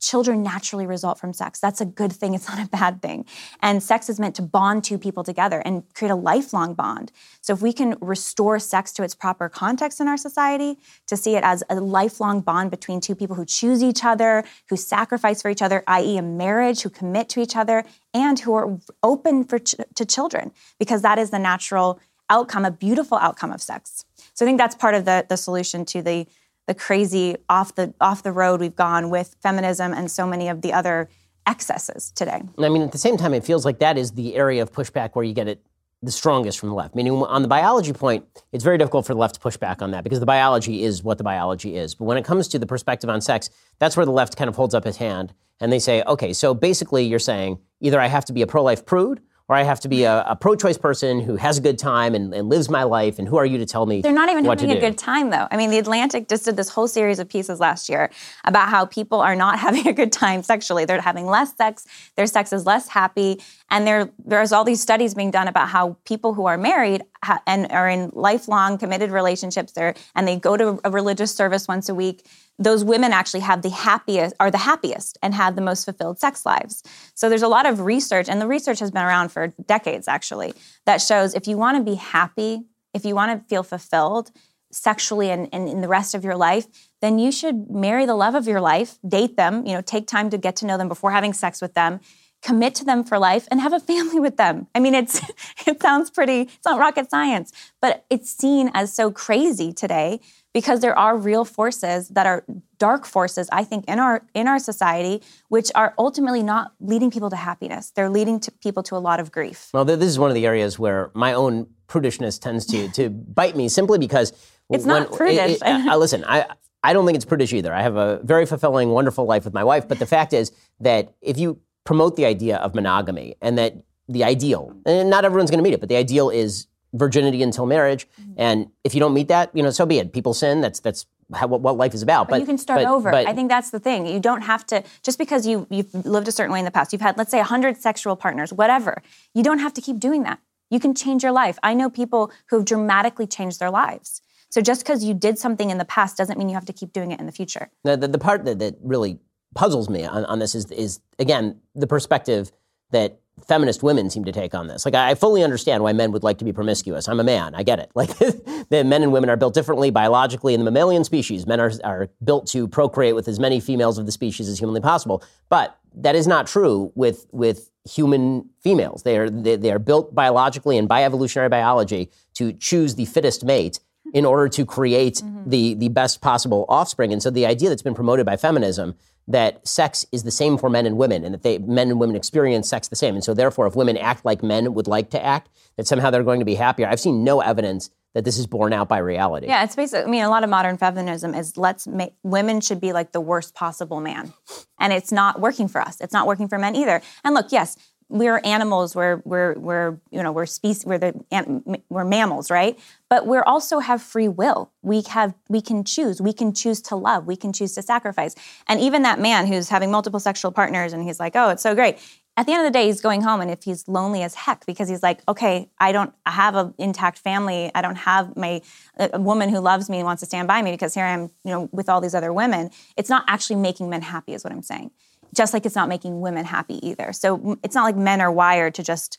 children naturally result from sex. That's a good thing, it's not a bad thing. And sex is meant to bond two people together and create a lifelong bond. So if we can restore sex to its proper context in our society, to see it as a lifelong bond between two people who choose each other, who sacrifice for each other, i.e., a marriage, who commit to each other, and who are open for ch- to children, because that is the natural outcome, a beautiful outcome of sex. So I think that's part of the, the solution to the the crazy off the off the road we've gone with feminism and so many of the other excesses today. I mean, at the same time, it feels like that is the area of pushback where you get it the strongest from the left. Meaning, on the biology point, it's very difficult for the left to push back on that because the biology is what the biology is. But when it comes to the perspective on sex, that's where the left kind of holds up its hand and they say, okay, so basically you're saying either I have to be a pro life prude or I have to be a, a pro-choice person who has a good time and, and, lives my life. And who are you to tell me? They're not even having a do? good time, though. I mean, the Atlantic just did this whole series of pieces last year about how people are not having a good time sexually. They're having less sex. Their sex is less happy, and there there's all these studies being done about how people who are married ha- and are in lifelong committed relationships there, and they go to a religious service once a week those women actually have the happiest are the happiest and have the most fulfilled sex lives. So there's a lot of research and the research has been around for decades actually that shows if you want to be happy if you want to feel fulfilled sexually and, and in the rest of your life then you should marry the love of your life date them you know take time to get to know them before having sex with them commit to them for life and have a family with them. I mean it's it sounds pretty it's not rocket science but it's seen as so crazy today because there are real forces that are dark forces i think in our in our society which are ultimately not leading people to happiness they're leading to people to a lot of grief well this is one of the areas where my own prudishness tends to to bite me simply because it's when, not prudish it, it, uh, listen i I don't think it's prudish either. I have a very fulfilling, wonderful life with my wife. But the fact is that if you promote the idea of monogamy and that the ideal, and not everyone's going to meet it, but the ideal is virginity until marriage. Mm-hmm. And if you don't meet that, you know, so be it. People sin. That's that's how, what, what life is about. But, but you can start but, over. But, I think that's the thing. You don't have to just because you you've lived a certain way in the past. You've had let's say 100 sexual partners, whatever. You don't have to keep doing that. You can change your life. I know people who have dramatically changed their lives. So just because you did something in the past doesn't mean you have to keep doing it in the future. The, the, the part that, that really puzzles me on, on this is, is, again, the perspective that feminist women seem to take on this. Like, I fully understand why men would like to be promiscuous. I'm a man. I get it. Like, the men and women are built differently biologically in the mammalian species. Men are, are built to procreate with as many females of the species as humanly possible. But that is not true with, with human females. They are, they, they are built biologically and by evolutionary biology to choose the fittest mate in order to create mm-hmm. the, the best possible offspring. And so the idea that's been promoted by feminism that sex is the same for men and women and that they, men and women experience sex the same. And so, therefore, if women act like men would like to act, that somehow they're going to be happier. I've seen no evidence that this is borne out by reality. Yeah, it's basically, I mean, a lot of modern feminism is let's make women should be like the worst possible man. And it's not working for us. It's not working for men either. And look, yes, we're animals we're we're we're you know we're species we're the we're mammals right? But we also have free will. We have we can choose. We can choose to love. We can choose to sacrifice. And even that man who's having multiple sexual partners and he's like oh it's so great. At the end of the day he's going home and if he's lonely as heck because he's like okay i don't have an intact family. I don't have my a woman who loves me and wants to stand by me because here i am you know with all these other women. It's not actually making men happy is what i'm saying just like it's not making women happy either. So it's not like men are wired to just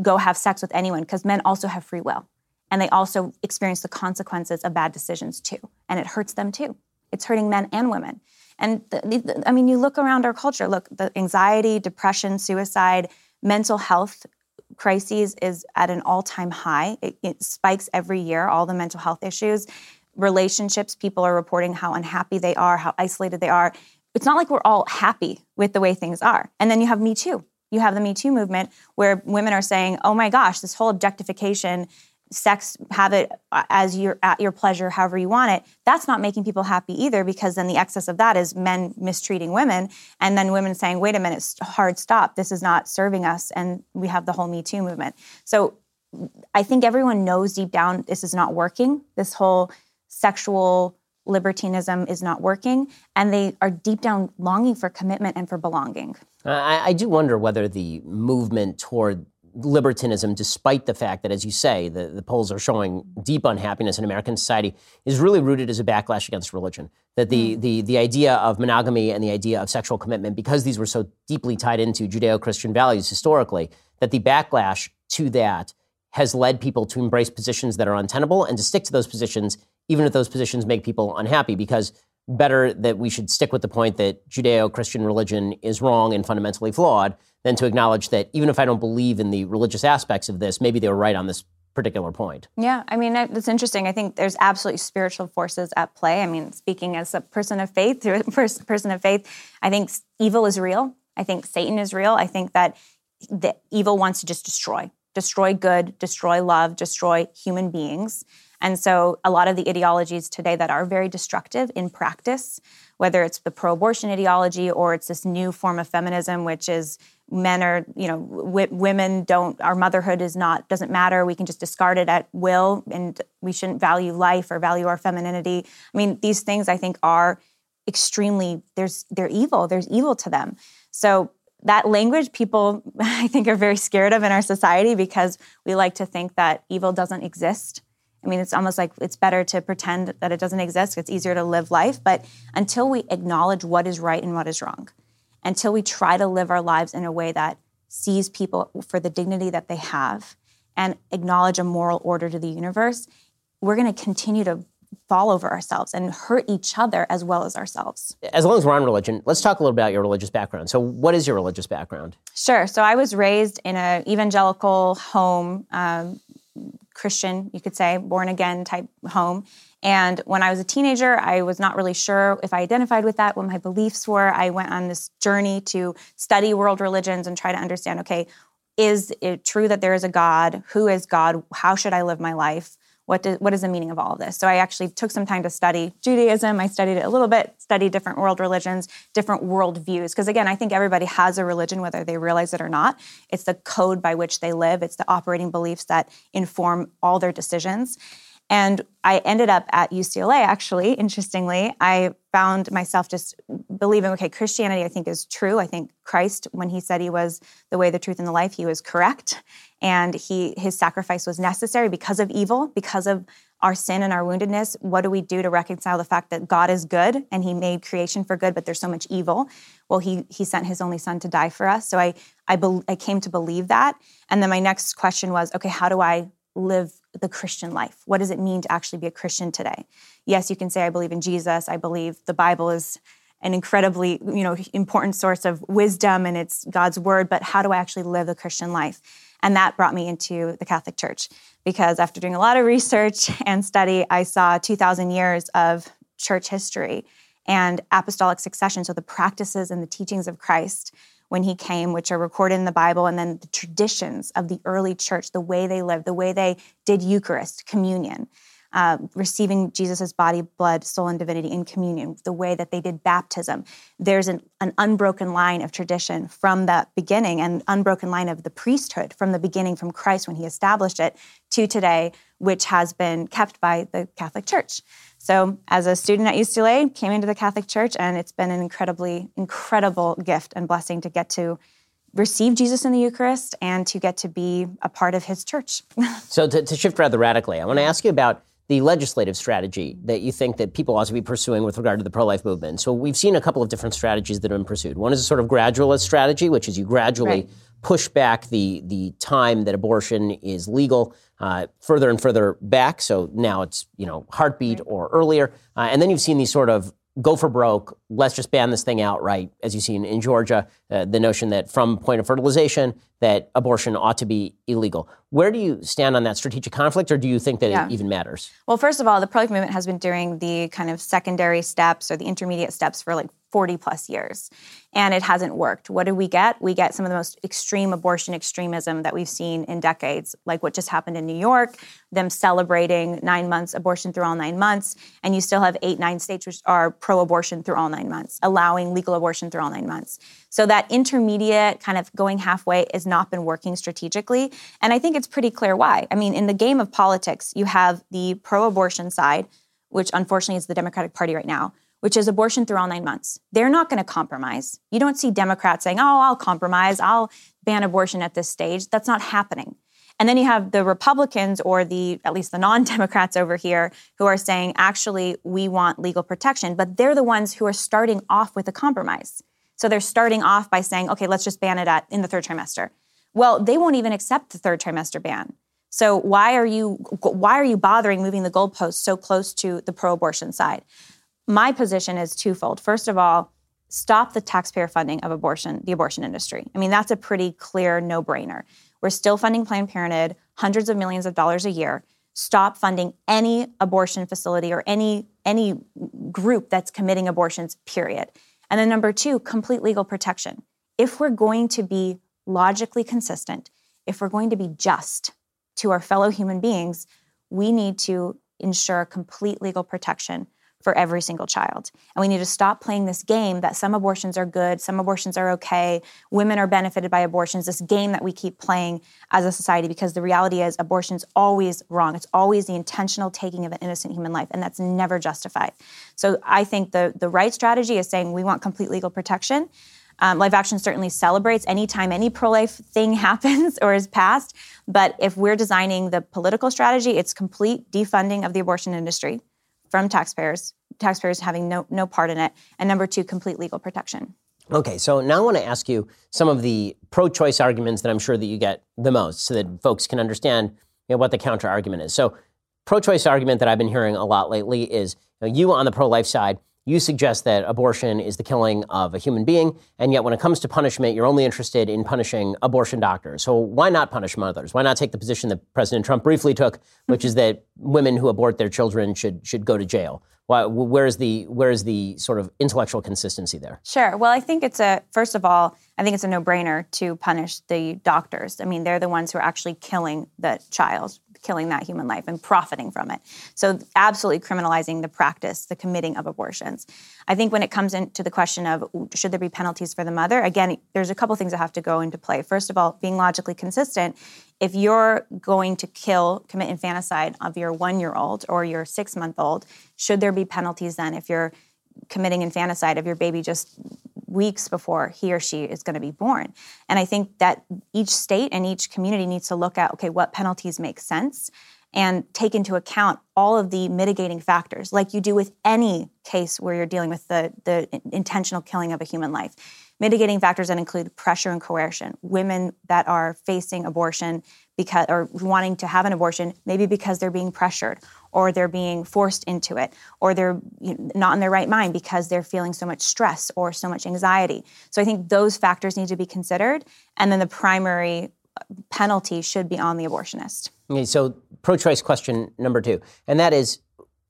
go have sex with anyone because men also have free will and they also experience the consequences of bad decisions too. And it hurts them too. It's hurting men and women. And the, the, I mean, you look around our culture, look, the anxiety, depression, suicide, mental health crises is at an all time high. It, it spikes every year, all the mental health issues. Relationships, people are reporting how unhappy they are, how isolated they are it's not like we're all happy with the way things are. And then you have Me Too. You have the Me Too movement where women are saying, oh my gosh, this whole objectification, sex, have it uh, as your at your pleasure, however you want it. That's not making people happy either, because then the excess of that is men mistreating women, and then women saying, wait a minute, hard stop, this is not serving us, and we have the whole Me Too movement. So I think everyone knows deep down this is not working. This whole sexual libertinism is not working, and they are deep down longing for commitment and for belonging. I, I do wonder whether the movement toward libertinism, despite the fact that, as you say, the, the polls are showing deep unhappiness in American society, is really rooted as a backlash against religion. That the, mm. the, the idea of monogamy and the idea of sexual commitment, because these were so deeply tied into Judeo Christian values historically, that the backlash to that has led people to embrace positions that are untenable and to stick to those positions even if those positions make people unhappy, because better that we should stick with the point that Judeo Christian religion is wrong and fundamentally flawed than to acknowledge that even if I don't believe in the religious aspects of this, maybe they were right on this particular point. Yeah, I mean, it's interesting. I think there's absolutely spiritual forces at play. I mean, speaking as a person of faith, through a person of faith, I think evil is real. I think Satan is real. I think that the evil wants to just destroy, destroy good, destroy love, destroy human beings. And so a lot of the ideologies today that are very destructive in practice, whether it's the pro-abortion ideology or it's this new form of feminism, which is men are, you know, w- women don't, our motherhood is not, doesn't matter. We can just discard it at will and we shouldn't value life or value our femininity. I mean, these things I think are extremely, there's, they're evil. There's evil to them. So that language people I think are very scared of in our society because we like to think that evil doesn't exist. I mean, it's almost like it's better to pretend that it doesn't exist. It's easier to live life. But until we acknowledge what is right and what is wrong, until we try to live our lives in a way that sees people for the dignity that they have and acknowledge a moral order to the universe, we're going to continue to fall over ourselves and hurt each other as well as ourselves. As long as we're on religion, let's talk a little about your religious background. So, what is your religious background? Sure. So, I was raised in an evangelical home, um, Christian, you could say, born again type home. And when I was a teenager, I was not really sure if I identified with that, what my beliefs were. I went on this journey to study world religions and try to understand okay, is it true that there is a God? Who is God? How should I live my life? What, do, what is the meaning of all of this? So I actually took some time to study Judaism. I studied it a little bit, studied different world religions, different world views. Because again, I think everybody has a religion, whether they realize it or not. It's the code by which they live, it's the operating beliefs that inform all their decisions. And I ended up at UCLA, actually, interestingly. I found myself just believing, okay, Christianity, I think, is true. I think Christ, when he said he was the way, the truth, and the life, he was correct and he his sacrifice was necessary because of evil because of our sin and our woundedness. What do we do to reconcile the fact that god is good and he made creation for good but there's so much evil? Well he he sent his only son to die for us. So i i, be, I came to believe that. And then my next question was okay how do i live the christian life? What does it mean to actually be a christian today? Yes you can say i believe in jesus. I believe the bible is an incredibly you know important source of wisdom and it's god's word but how do i actually live the christian life and that brought me into the Catholic Church because after doing a lot of research and study, I saw 2,000 years of church history and apostolic succession. So the practices and the teachings of Christ when he came, which are recorded in the Bible, and then the traditions of the early church, the way they lived, the way they did Eucharist, communion uh, receiving Jesus' body, blood, soul, and divinity in communion, the way that they did baptism. There's an, an unbroken line of tradition from the beginning and unbroken line of the priesthood from the beginning, from Christ when he established it to today, which has been kept by the Catholic Church. So, as a student at UCLA, came into the Catholic Church, and it's been an incredibly, incredible gift and blessing to get to receive Jesus in the Eucharist and to get to be a part of his church. so, to, to shift rather radically, I want to ask you about the legislative strategy that you think that people ought to be pursuing with regard to the pro-life movement. So we've seen a couple of different strategies that have been pursued. One is a sort of gradualist strategy, which is you gradually right. push back the the time that abortion is legal uh, further and further back. So now it's you know heartbeat right. or earlier, uh, and then you've seen these sort of go for broke, let's just ban this thing outright, as you've seen in Georgia, uh, the notion that from point of fertilization, that abortion ought to be illegal. Where do you stand on that strategic conflict, or do you think that yeah. it even matters? Well, first of all, the pro-life movement has been doing the kind of secondary steps or the intermediate steps for like 40 plus years and it hasn't worked. What do we get? We get some of the most extreme abortion extremism that we've seen in decades, like what just happened in New York, them celebrating nine months abortion through all nine months, and you still have eight, nine states which are pro abortion through all nine months, allowing legal abortion through all nine months. So that intermediate kind of going halfway has not been working strategically. And I think it's pretty clear why. I mean, in the game of politics, you have the pro abortion side, which unfortunately is the Democratic Party right now which is abortion through all nine months. They're not going to compromise. You don't see Democrats saying, oh, I'll compromise, I'll ban abortion at this stage. That's not happening. And then you have the Republicans or the at least the non-Democrats over here who are saying actually we want legal protection, but they're the ones who are starting off with a compromise. So they're starting off by saying, okay, let's just ban it at in the third trimester. Well, they won't even accept the third trimester ban. So why are you why are you bothering moving the goalposts so close to the pro-abortion side? my position is twofold. First of all, stop the taxpayer funding of abortion, the abortion industry. I mean, that's a pretty clear no brainer. We're still funding Planned Parenthood, hundreds of millions of dollars a year. Stop funding any abortion facility or any any group that's committing abortions, period. And then number two, complete legal protection. If we're going to be logically consistent, if we're going to be just to our fellow human beings, we need to ensure complete legal protection for every single child. And we need to stop playing this game that some abortions are good, some abortions are okay, women are benefited by abortions, this game that we keep playing as a society because the reality is abortion's always wrong. It's always the intentional taking of an innocent human life, and that's never justified. So I think the, the right strategy is saying we want complete legal protection. Um, Live Action certainly celebrates anytime any pro life thing happens or is passed. But if we're designing the political strategy, it's complete defunding of the abortion industry from taxpayers, taxpayers having no, no part in it, and number two, complete legal protection. Okay, so now I want to ask you some of the pro-choice arguments that I'm sure that you get the most, so that folks can understand you know, what the counter argument is. So, pro-choice argument that I've been hearing a lot lately is you, know, you on the pro-life side you suggest that abortion is the killing of a human being, and yet when it comes to punishment, you're only interested in punishing abortion doctors. So why not punish mothers? Why not take the position that President Trump briefly took, which is mm-hmm. that women who abort their children should should go to jail? Why, where is the where is the sort of intellectual consistency there? Sure. Well, I think it's a first of all, I think it's a no-brainer to punish the doctors. I mean, they're the ones who are actually killing the child killing that human life and profiting from it. So, absolutely criminalizing the practice, the committing of abortions. I think when it comes into the question of should there be penalties for the mother, again, there's a couple things that have to go into play. First of all, being logically consistent. If you're going to kill, commit infanticide of your one year old or your six month old, should there be penalties then if you're committing infanticide of your baby just weeks before he or she is going to be born. And I think that each state and each community needs to look at okay, what penalties make sense and take into account all of the mitigating factors, like you do with any case where you're dealing with the, the intentional killing of a human life. Mitigating factors that include pressure and coercion. Women that are facing abortion because or wanting to have an abortion, maybe because they're being pressured or they're being forced into it or they're not in their right mind because they're feeling so much stress or so much anxiety. So I think those factors need to be considered and then the primary uh, penalty should be on the abortionist. Okay, so pro-choice question number 2 and that is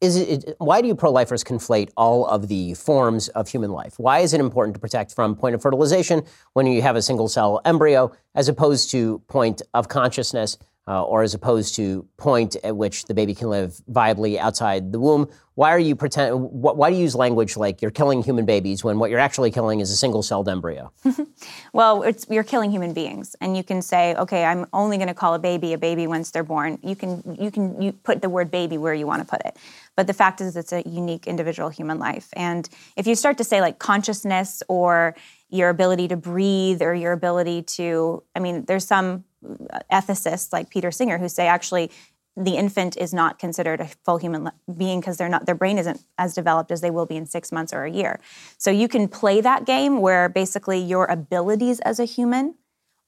is it, why do pro-lifers conflate all of the forms of human life? Why is it important to protect from point of fertilization when you have a single cell embryo as opposed to point of consciousness uh, or as opposed to point at which the baby can live viably outside the womb. Why are you pretend? Why do you use language like you're killing human babies when what you're actually killing is a single-celled embryo? well, you're killing human beings, and you can say, okay, I'm only going to call a baby a baby once they're born. You can you can you put the word baby where you want to put it, but the fact is, it's a unique individual human life. And if you start to say like consciousness or your ability to breathe or your ability to, I mean, there's some uh, ethicists like Peter Singer who say actually the infant is not considered a full human being because they're not their brain isn't as developed as they will be in 6 months or a year. So you can play that game where basically your abilities as a human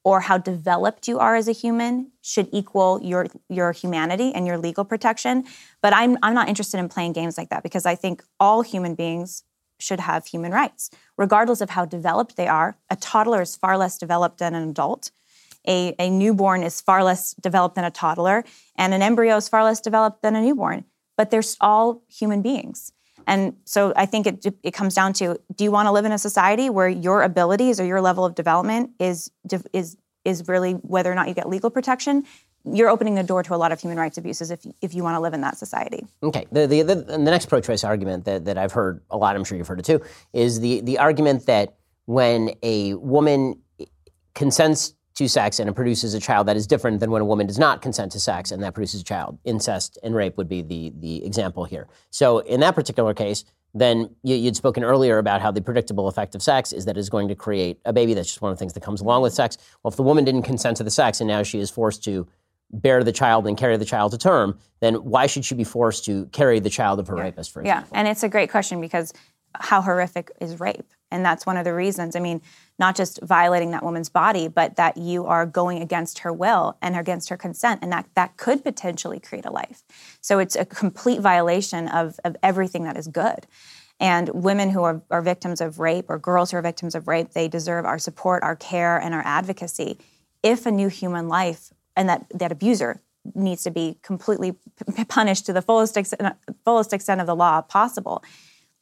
or how developed you are as a human should equal your your humanity and your legal protection, but I'm I'm not interested in playing games like that because I think all human beings should have human rights regardless of how developed they are. A toddler is far less developed than an adult a, a newborn is far less developed than a toddler, and an embryo is far less developed than a newborn. But they're all human beings. And so I think it, it comes down to do you want to live in a society where your abilities or your level of development is, is, is really whether or not you get legal protection? You're opening the door to a lot of human rights abuses if, if you want to live in that society. Okay. The, the, the, the next pro choice argument that, that I've heard a lot, I'm sure you've heard it too, is the, the argument that when a woman consents to sex and it produces a child that is different than when a woman does not consent to sex and that produces a child. Incest and rape would be the, the example here. So in that particular case, then you, would spoken earlier about how the predictable effect of sex is that it's going to create a baby. That's just one of the things that comes along with sex. Well, if the woman didn't consent to the sex and now she is forced to bear the child and carry the child to term, then why should she be forced to carry the child of her yeah. rapist, for example? Yeah, and it's a great question because how horrific is rape? And that's one of the reasons. I mean, not just violating that woman's body, but that you are going against her will and against her consent, and that that could potentially create a life. So it's a complete violation of, of everything that is good. And women who are, are victims of rape or girls who are victims of rape, they deserve our support, our care, and our advocacy. If a new human life and that, that abuser needs to be completely punished to the fullest extent, uh, fullest extent of the law possible.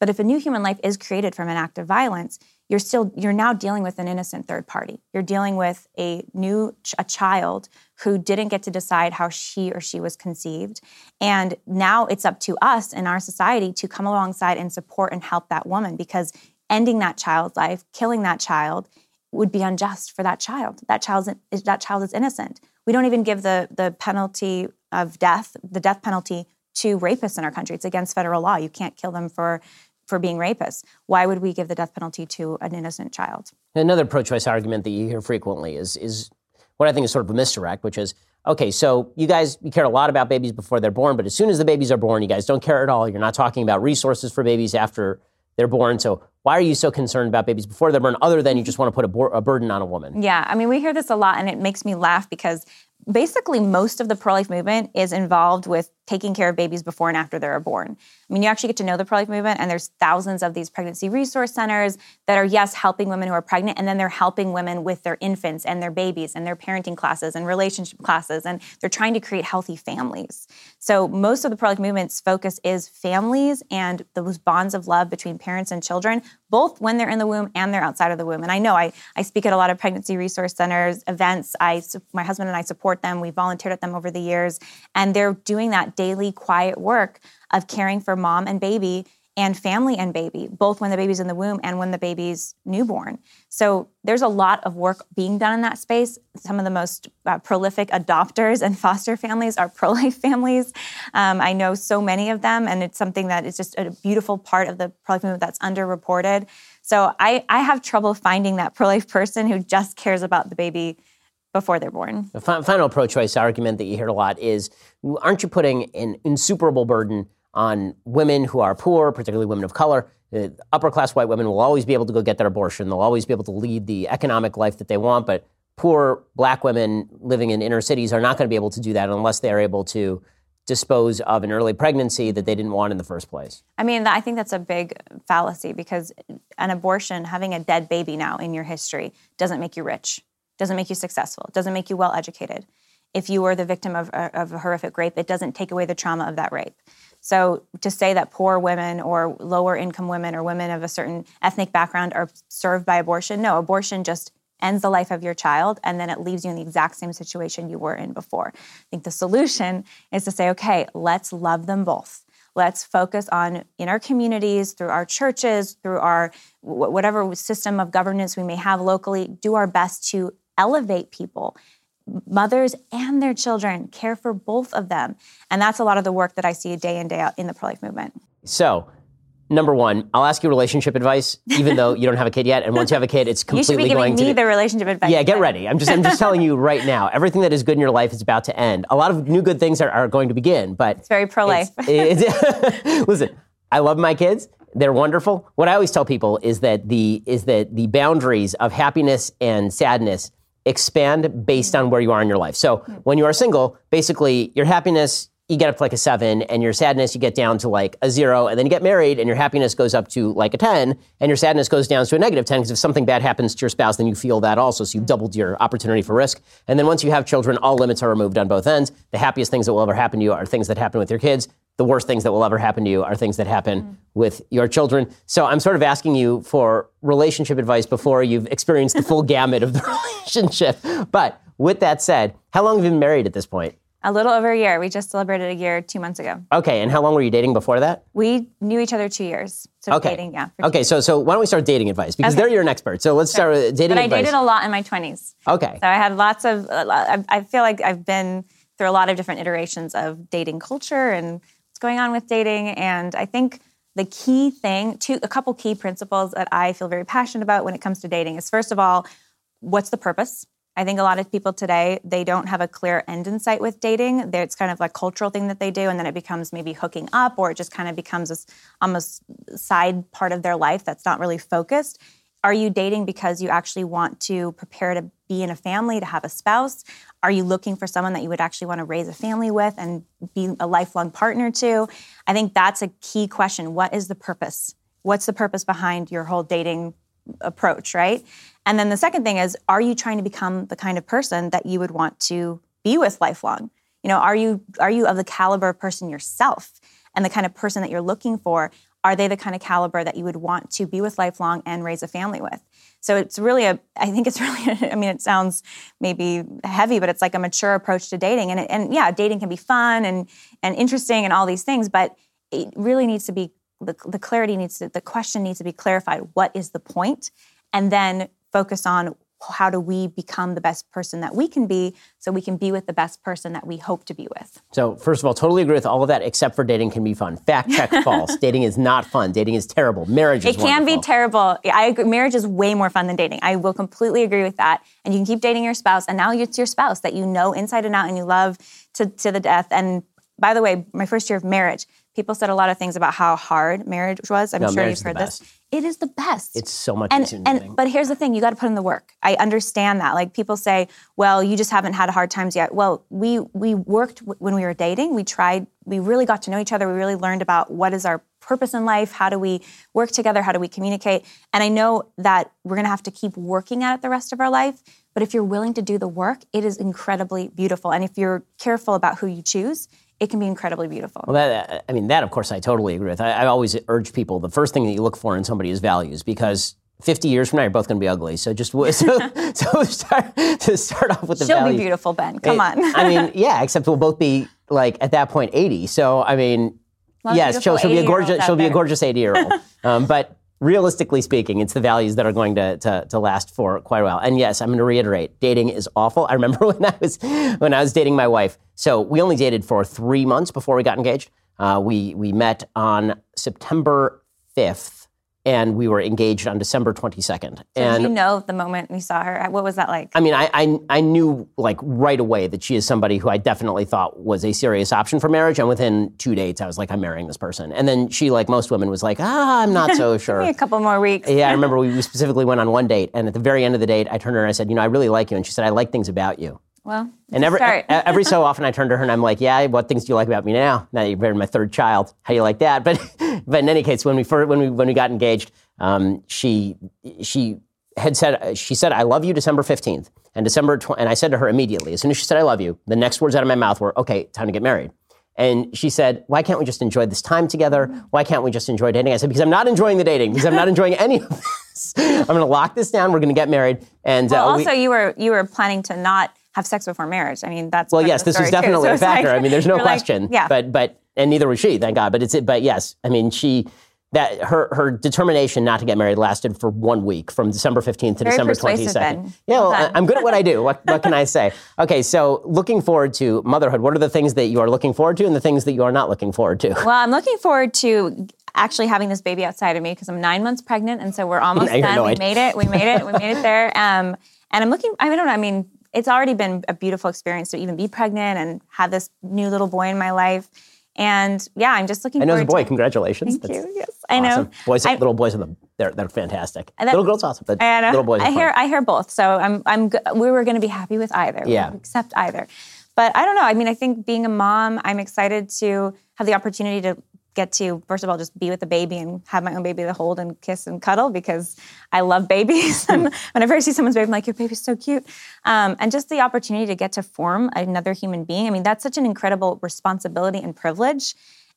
But if a new human life is created from an act of violence, you're still you're now dealing with an innocent third party. You're dealing with a new a child who didn't get to decide how she or she was conceived. And now it's up to us in our society to come alongside and support and help that woman because ending that child's life killing that child would be unjust for that child. That child that child is innocent we don't even give the the penalty of death the death penalty to rapists in our country it's against federal law you can't kill them for for being rapists. Why would we give the death penalty to an innocent child? Another pro-choice argument that you hear frequently is is what I think is sort of a misdirect, which is okay, so you guys you care a lot about babies before they're born, but as soon as the babies are born, you guys don't care at all. You're not talking about resources for babies after they're born. So why are you so concerned about babies before they're born, other than you just want to put a, bo- a burden on a woman? Yeah, I mean, we hear this a lot, and it makes me laugh because basically most of the pro-life movement is involved with taking care of babies before and after they're born. I mean, you actually get to know the pro-life movement, and there's thousands of these pregnancy resource centers that are, yes, helping women who are pregnant, and then they're helping women with their infants and their babies and their parenting classes and relationship classes, and they're trying to create healthy families. So most of the pro-life movement's focus is families and those bonds of love between parents and children, both when they're in the womb and they're outside of the womb. And I know I, I speak at a lot of pregnancy resource centers, events. I, my husband and I support them. We volunteered at them over the years, and they're doing that daily quiet work of caring for mom and baby and family and baby, both when the baby's in the womb and when the baby's newborn. So there's a lot of work being done in that space. Some of the most uh, prolific adopters and foster families are pro life families. Um, I know so many of them, and it's something that is just a beautiful part of the pro life movement that's underreported. So I, I have trouble finding that pro life person who just cares about the baby before they're born. The final pro choice argument that you hear a lot is aren't you putting an insuperable burden on women who are poor, particularly women of color? Upper class white women will always be able to go get their abortion. They'll always be able to lead the economic life that they want, but poor black women living in inner cities are not going to be able to do that unless they're able to dispose of an early pregnancy that they didn't want in the first place. I mean, I think that's a big fallacy because an abortion, having a dead baby now in your history, doesn't make you rich doesn't make you successful, doesn't make you well educated. If you were the victim of, uh, of a horrific rape, it doesn't take away the trauma of that rape. So to say that poor women or lower income women or women of a certain ethnic background are served by abortion, no, abortion just ends the life of your child and then it leaves you in the exact same situation you were in before. I think the solution is to say, okay, let's love them both. Let's focus on in our communities, through our churches, through our whatever system of governance we may have locally, do our best to elevate people. Mothers and their children care for both of them. And that's a lot of the work that i see day in day out in the pro-life movement. So number one i'll ask you relationship advice even though you don't have a kid yet. And once you have a kid it's completely you should be giving me to the relationship advice. Yeah get ready. I'm just i'm just telling you right now everything that is good in your life is about to end. A lot of new good things are, are going to begin but it's very pro-life. it's, it's, listen i love my kids. They're wonderful. What i always tell people is that the is that the boundaries of happiness and sadness expand based on where you are in your life. So hmm. when you are single, basically your happiness you get up to like a seven, and your sadness you get down to like a zero, and then you get married, and your happiness goes up to like a ten, and your sadness goes down to a negative ten. Because if something bad happens to your spouse, then you feel that also, so you've hmm. doubled your opportunity for risk. And then once you have children, all limits are removed on both ends. The happiest things that will ever happen to you are things that happen with your kids the worst things that will ever happen to you are things that happen mm. with your children. So I'm sort of asking you for relationship advice before you've experienced the full gamut of the relationship. But with that said, how long have you been married at this point? A little over a year. We just celebrated a year two months ago. Okay, and how long were you dating before that? We knew each other two years. So okay. dating, yeah. Okay, so so why don't we start dating advice because okay. there you're your expert. So let's start with dating but advice. I dated a lot in my 20s. Okay. So I had lots of. Uh, I feel like I've been through a lot of different iterations of dating culture and going on with dating. And I think the key thing, two, a couple key principles that I feel very passionate about when it comes to dating is first of all, what's the purpose? I think a lot of people today, they don't have a clear end in sight with dating. It's kind of like cultural thing that they do, and then it becomes maybe hooking up, or it just kind of becomes this almost side part of their life that's not really focused. Are you dating because you actually want to prepare to be in a family, to have a spouse? Are you looking for someone that you would actually want to raise a family with and be a lifelong partner to? I think that's a key question. What is the purpose? What's the purpose behind your whole dating approach, right? And then the second thing is, are you trying to become the kind of person that you would want to be with lifelong? You know, are you are you of the caliber of person yourself and the kind of person that you're looking for? Are they the kind of caliber that you would want to be with lifelong and raise a family with? So it's really a, I think it's really, I mean, it sounds maybe heavy, but it's like a mature approach to dating. And, and yeah, dating can be fun and, and interesting and all these things, but it really needs to be, the, the clarity needs to, the question needs to be clarified. What is the point? And then focus on how do we become the best person that we can be so we can be with the best person that we hope to be with? So first of all totally agree with all of that except for dating can be fun. Fact check false. Dating is not fun. Dating is terrible. Marriage is it can wonderful. be terrible i agree. Marriage is way more fun than dating. I will completely agree with that. And you can keep dating your spouse and now it's your spouse that you know inside and out and you love to, to the death. And by the way my first year of marriage people said a lot of things about how hard marriage was i'm no, sure you've heard this it is the best. It's so much and, easier. And but here's the thing: you got to put in the work. I understand that. Like people say, "Well, you just haven't had hard times yet." Well, we we worked w- when we were dating. We tried. We really got to know each other. We really learned about what is our purpose in life. How do we work together? How do we communicate? And I know that we're going to have to keep working at it the rest of our life. But if you're willing to do the work, it is incredibly beautiful. And if you're careful about who you choose, it can be incredibly beautiful. Well, that, I mean, that of course I totally agree with. I, I always urge people the first thing that you look for in somebody is values because 50 years from now, you're both going to be ugly. So just so, so start to start off with the She'll values. be beautiful, Ben. Come it, on. I mean, yeah, except we'll both be like at that point 80. So I mean, yes, she'll, she'll be a gorgeous she'll be a gorgeous 80 year old. um, but realistically speaking, it's the values that are going to, to, to, last for quite a while. And yes, I'm going to reiterate, dating is awful. I remember when I was when I was dating my wife. So we only dated for three months before we got engaged. Uh, we we met on September 5th and we were engaged on December 22nd. So and did you know the moment you saw her? What was that like? I mean, I, I, I knew like right away that she is somebody who I definitely thought was a serious option for marriage. And within two dates, I was like, I'm marrying this person. And then she, like most women, was like, Ah, I'm not so sure. A couple more weeks. yeah, I remember we specifically went on one date, and at the very end of the date, I turned to her and I said, You know, I really like you. And she said, I like things about you. Well, and every every so often I turn to her and I'm like, "Yeah, what things do you like about me now? Now you're married my third child. How do you like that?" But but in any case, when we first, when we when we got engaged, um, she she had said she said I love you December 15th and December tw- and I said to her immediately as soon as she said I love you the next words out of my mouth were okay time to get married and she said why can't we just enjoy this time together why can't we just enjoy dating I said because I'm not enjoying the dating because I'm not enjoying any of this I'm going to lock this down we're going to get married and well, uh, also we, you were you were planning to not have sex before marriage I mean that's well yes this was definitely so a factor like, I mean there's no question like, yeah but but and neither was she thank God but it's it but yes I mean she that her her determination not to get married lasted for one week from December 15th to Very December 22nd. Ben. Yeah, well, I'm good at what I do. What, what can I say? Okay, so looking forward to motherhood. What are the things that you are looking forward to and the things that you are not looking forward to? Well, I'm looking forward to actually having this baby outside of me because I'm nine months pregnant, and so we're almost done. Annoyed. We made it. We made it. We made it there. Um, and I'm looking. I don't know. I mean, it's already been a beautiful experience to even be pregnant and have this new little boy in my life. And yeah, I'm just looking. I know it's a boy. To, Congratulations. Thank That's you. Yes, I know. Boys, I, little boys are the they're they're fantastic. That, little girls awesome, but I know. little boys. I fun. hear I hear both. So I'm I'm we were going to be happy with either. Yeah. Accept either. But I don't know. I mean, I think being a mom, I'm excited to have the opportunity to get to first of all just be with the baby and have my own baby to hold and kiss and cuddle because I love babies. and whenever I see someone's baby, I'm like, your baby's so cute. Um, and just the opportunity to get to form another human being. I mean, that's such an incredible responsibility and privilege.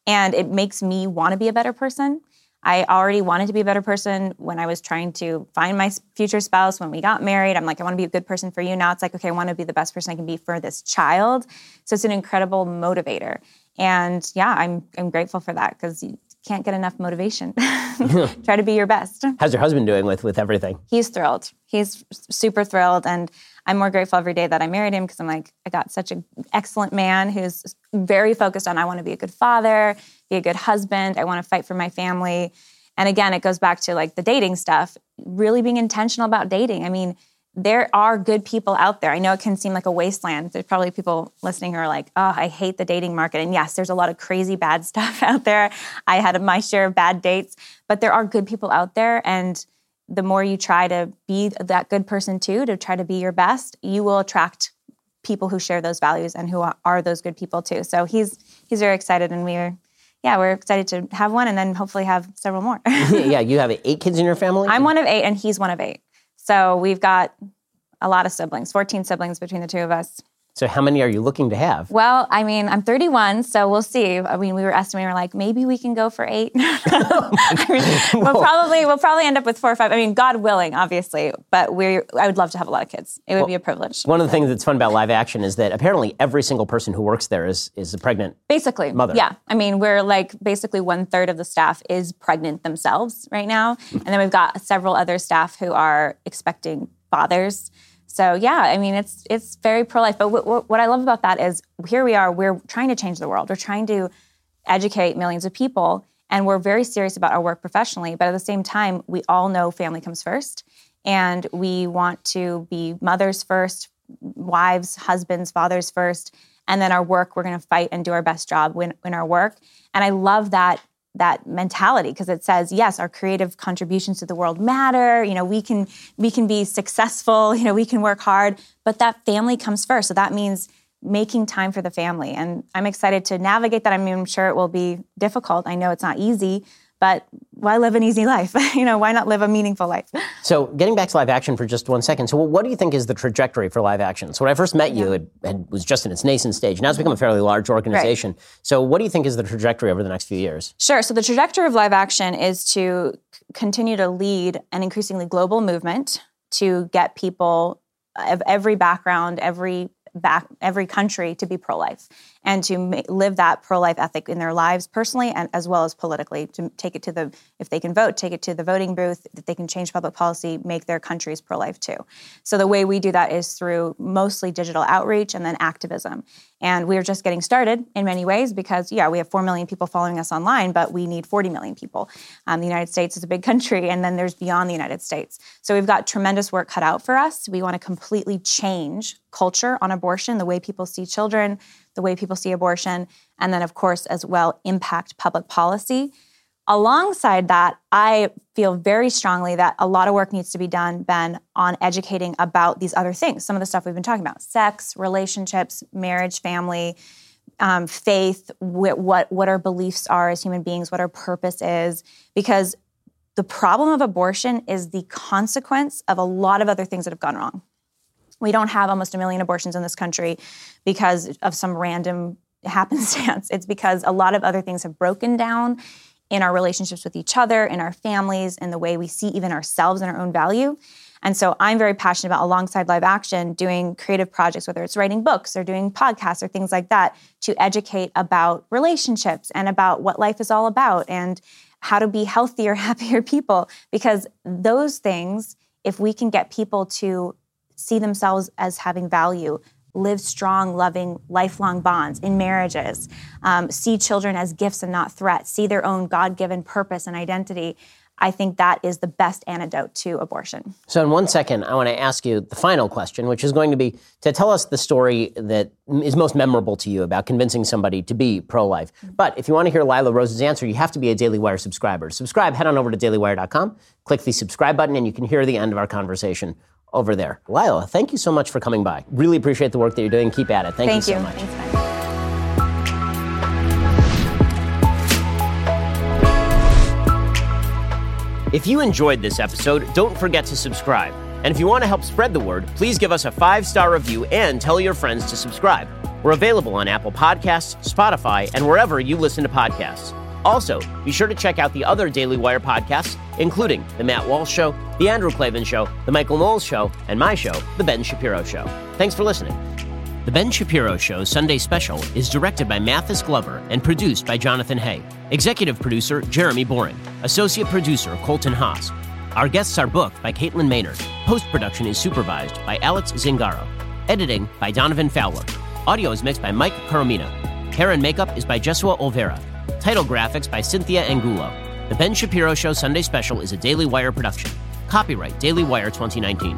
And it makes me want to be a better person. I already wanted to be a better person when I was trying to find my future spouse. When we got married, I'm like, I want to be a good person for you. Now it's like, okay, I want to be the best person I can be for this child. So it's an incredible motivator. And yeah, I'm I'm grateful for that because you can't get enough motivation. Try to be your best. How's your husband doing with with everything? He's thrilled. He's super thrilled, and I'm more grateful every day that I married him because I'm like, I got such an excellent man who's very focused on I want to be a good father, be a good husband, I want to fight for my family. And again, it goes back to like the dating stuff, really being intentional about dating. I mean, there are good people out there. I know it can seem like a wasteland. There's probably people listening who are like, oh, I hate the dating market. And yes, there's a lot of crazy bad stuff out there. I had my share of bad dates, but there are good people out there. And the more you try to be that good person too, to try to be your best, you will attract people who share those values and who are those good people too. So he's he's very excited, and we're yeah we're excited to have one, and then hopefully have several more. yeah, you have eight kids in your family. I'm one of eight, and he's one of eight. So we've got a lot of siblings, 14 siblings between the two of us. So, how many are you looking to have? Well, I mean, I'm 31, so we'll see. I mean, we were estimating, we're like, maybe we can go for eight. I mean, we'll probably we'll probably end up with four or five. I mean, God willing, obviously, but we I would love to have a lot of kids. It would well, be a privilege. One of the things that's fun about live action is that apparently every single person who works there is is a pregnant basically mother. Yeah, I mean, we're like basically one third of the staff is pregnant themselves right now, and then we've got several other staff who are expecting fathers. So yeah, I mean it's it's very pro life. But w- w- what I love about that is here we are. We're trying to change the world. We're trying to educate millions of people, and we're very serious about our work professionally. But at the same time, we all know family comes first, and we want to be mothers first, wives, husbands, fathers first, and then our work. We're going to fight and do our best job in, in our work. And I love that that mentality because it says yes our creative contributions to the world matter. You know we can we can be successful you know we can work hard but that family comes first. So that means making time for the family. And i'm excited to navigate that. I mean i'm sure it will be difficult. I know it's not easy but why live an easy life? you know, why not live a meaningful life? So, getting back to live action for just one second. So, what do you think is the trajectory for live action? So, when I first met you, it, it was just in its nascent stage. Now it's become a fairly large organization. Right. So, what do you think is the trajectory over the next few years? Sure. So, the trajectory of live action is to continue to lead an increasingly global movement to get people of every background, every back every country to be pro-life and to live that pro-life ethic in their lives personally and as well as politically to take it to the if they can vote take it to the voting booth that they can change public policy make their countries pro-life too. So the way we do that is through mostly digital outreach and then activism. And we're just getting started in many ways because yeah we have 4 million people following us online but we need 40 million people. Um, the united states is a big country and then there's beyond the united states. So we've got tremendous work cut out for us. We want to completely change culture on abortion, the way people see children, the way people see abortion, and then, of course, as well, impact public policy. Alongside that, I feel very strongly that a lot of work needs to be done, Ben, on educating about these other things. Some of the stuff we've been talking about sex, relationships, marriage, family, um, faith, wh- what, what our beliefs are as human beings, what our purpose is. Because the problem of abortion is the consequence of a lot of other things that have gone wrong. We don't have almost a million abortions in this country because of some random happenstance. It's because a lot of other things have broken down in our relationships with each other, in our families, in the way we see even ourselves and our own value. And so I'm very passionate about, alongside live action, doing creative projects, whether it's writing books or doing podcasts or things like that, to educate about relationships and about what life is all about and how to be healthier, happier people. Because those things, if we can get people to see themselves as having value, live strong, loving, lifelong bonds in marriages, um, see children as gifts and not threats, see their own God given purpose and identity. I think that is the best antidote to abortion. So, in one second, I want to ask you the final question, which is going to be to tell us the story that is most memorable to you about convincing somebody to be pro life. But if you want to hear Lila Rose's answer, you have to be a Daily Wire subscriber. subscribe, head on over to dailywire.com, click the subscribe button, and you can hear the end of our conversation over there. Lila, thank you so much for coming by. Really appreciate the work that you're doing. Keep at it. Thank, thank you, you so much. Thanks, if you enjoyed this episode, don't forget to subscribe. And if you want to help spread the word, please give us a five star review and tell your friends to subscribe. We're available on Apple Podcasts, Spotify, and wherever you listen to podcasts. Also, be sure to check out the other Daily Wire podcasts, including The Matt Walsh Show, The Andrew Klavan Show, The Michael Knowles Show, and my show, The Ben Shapiro Show. Thanks for listening. The Ben Shapiro Show Sunday Special is directed by Mathis Glover and produced by Jonathan Hay. Executive producer Jeremy Boring. Associate producer Colton Haas. Our guests are booked by Caitlin Maynard. Post production is supervised by Alex Zingaro. Editing by Donovan Fowler. Audio is mixed by Mike Coromina. Hair and makeup is by Jesua Olvera. Title graphics by Cynthia Angulo. The Ben Shapiro Show Sunday Special is a Daily Wire production. Copyright Daily Wire 2019.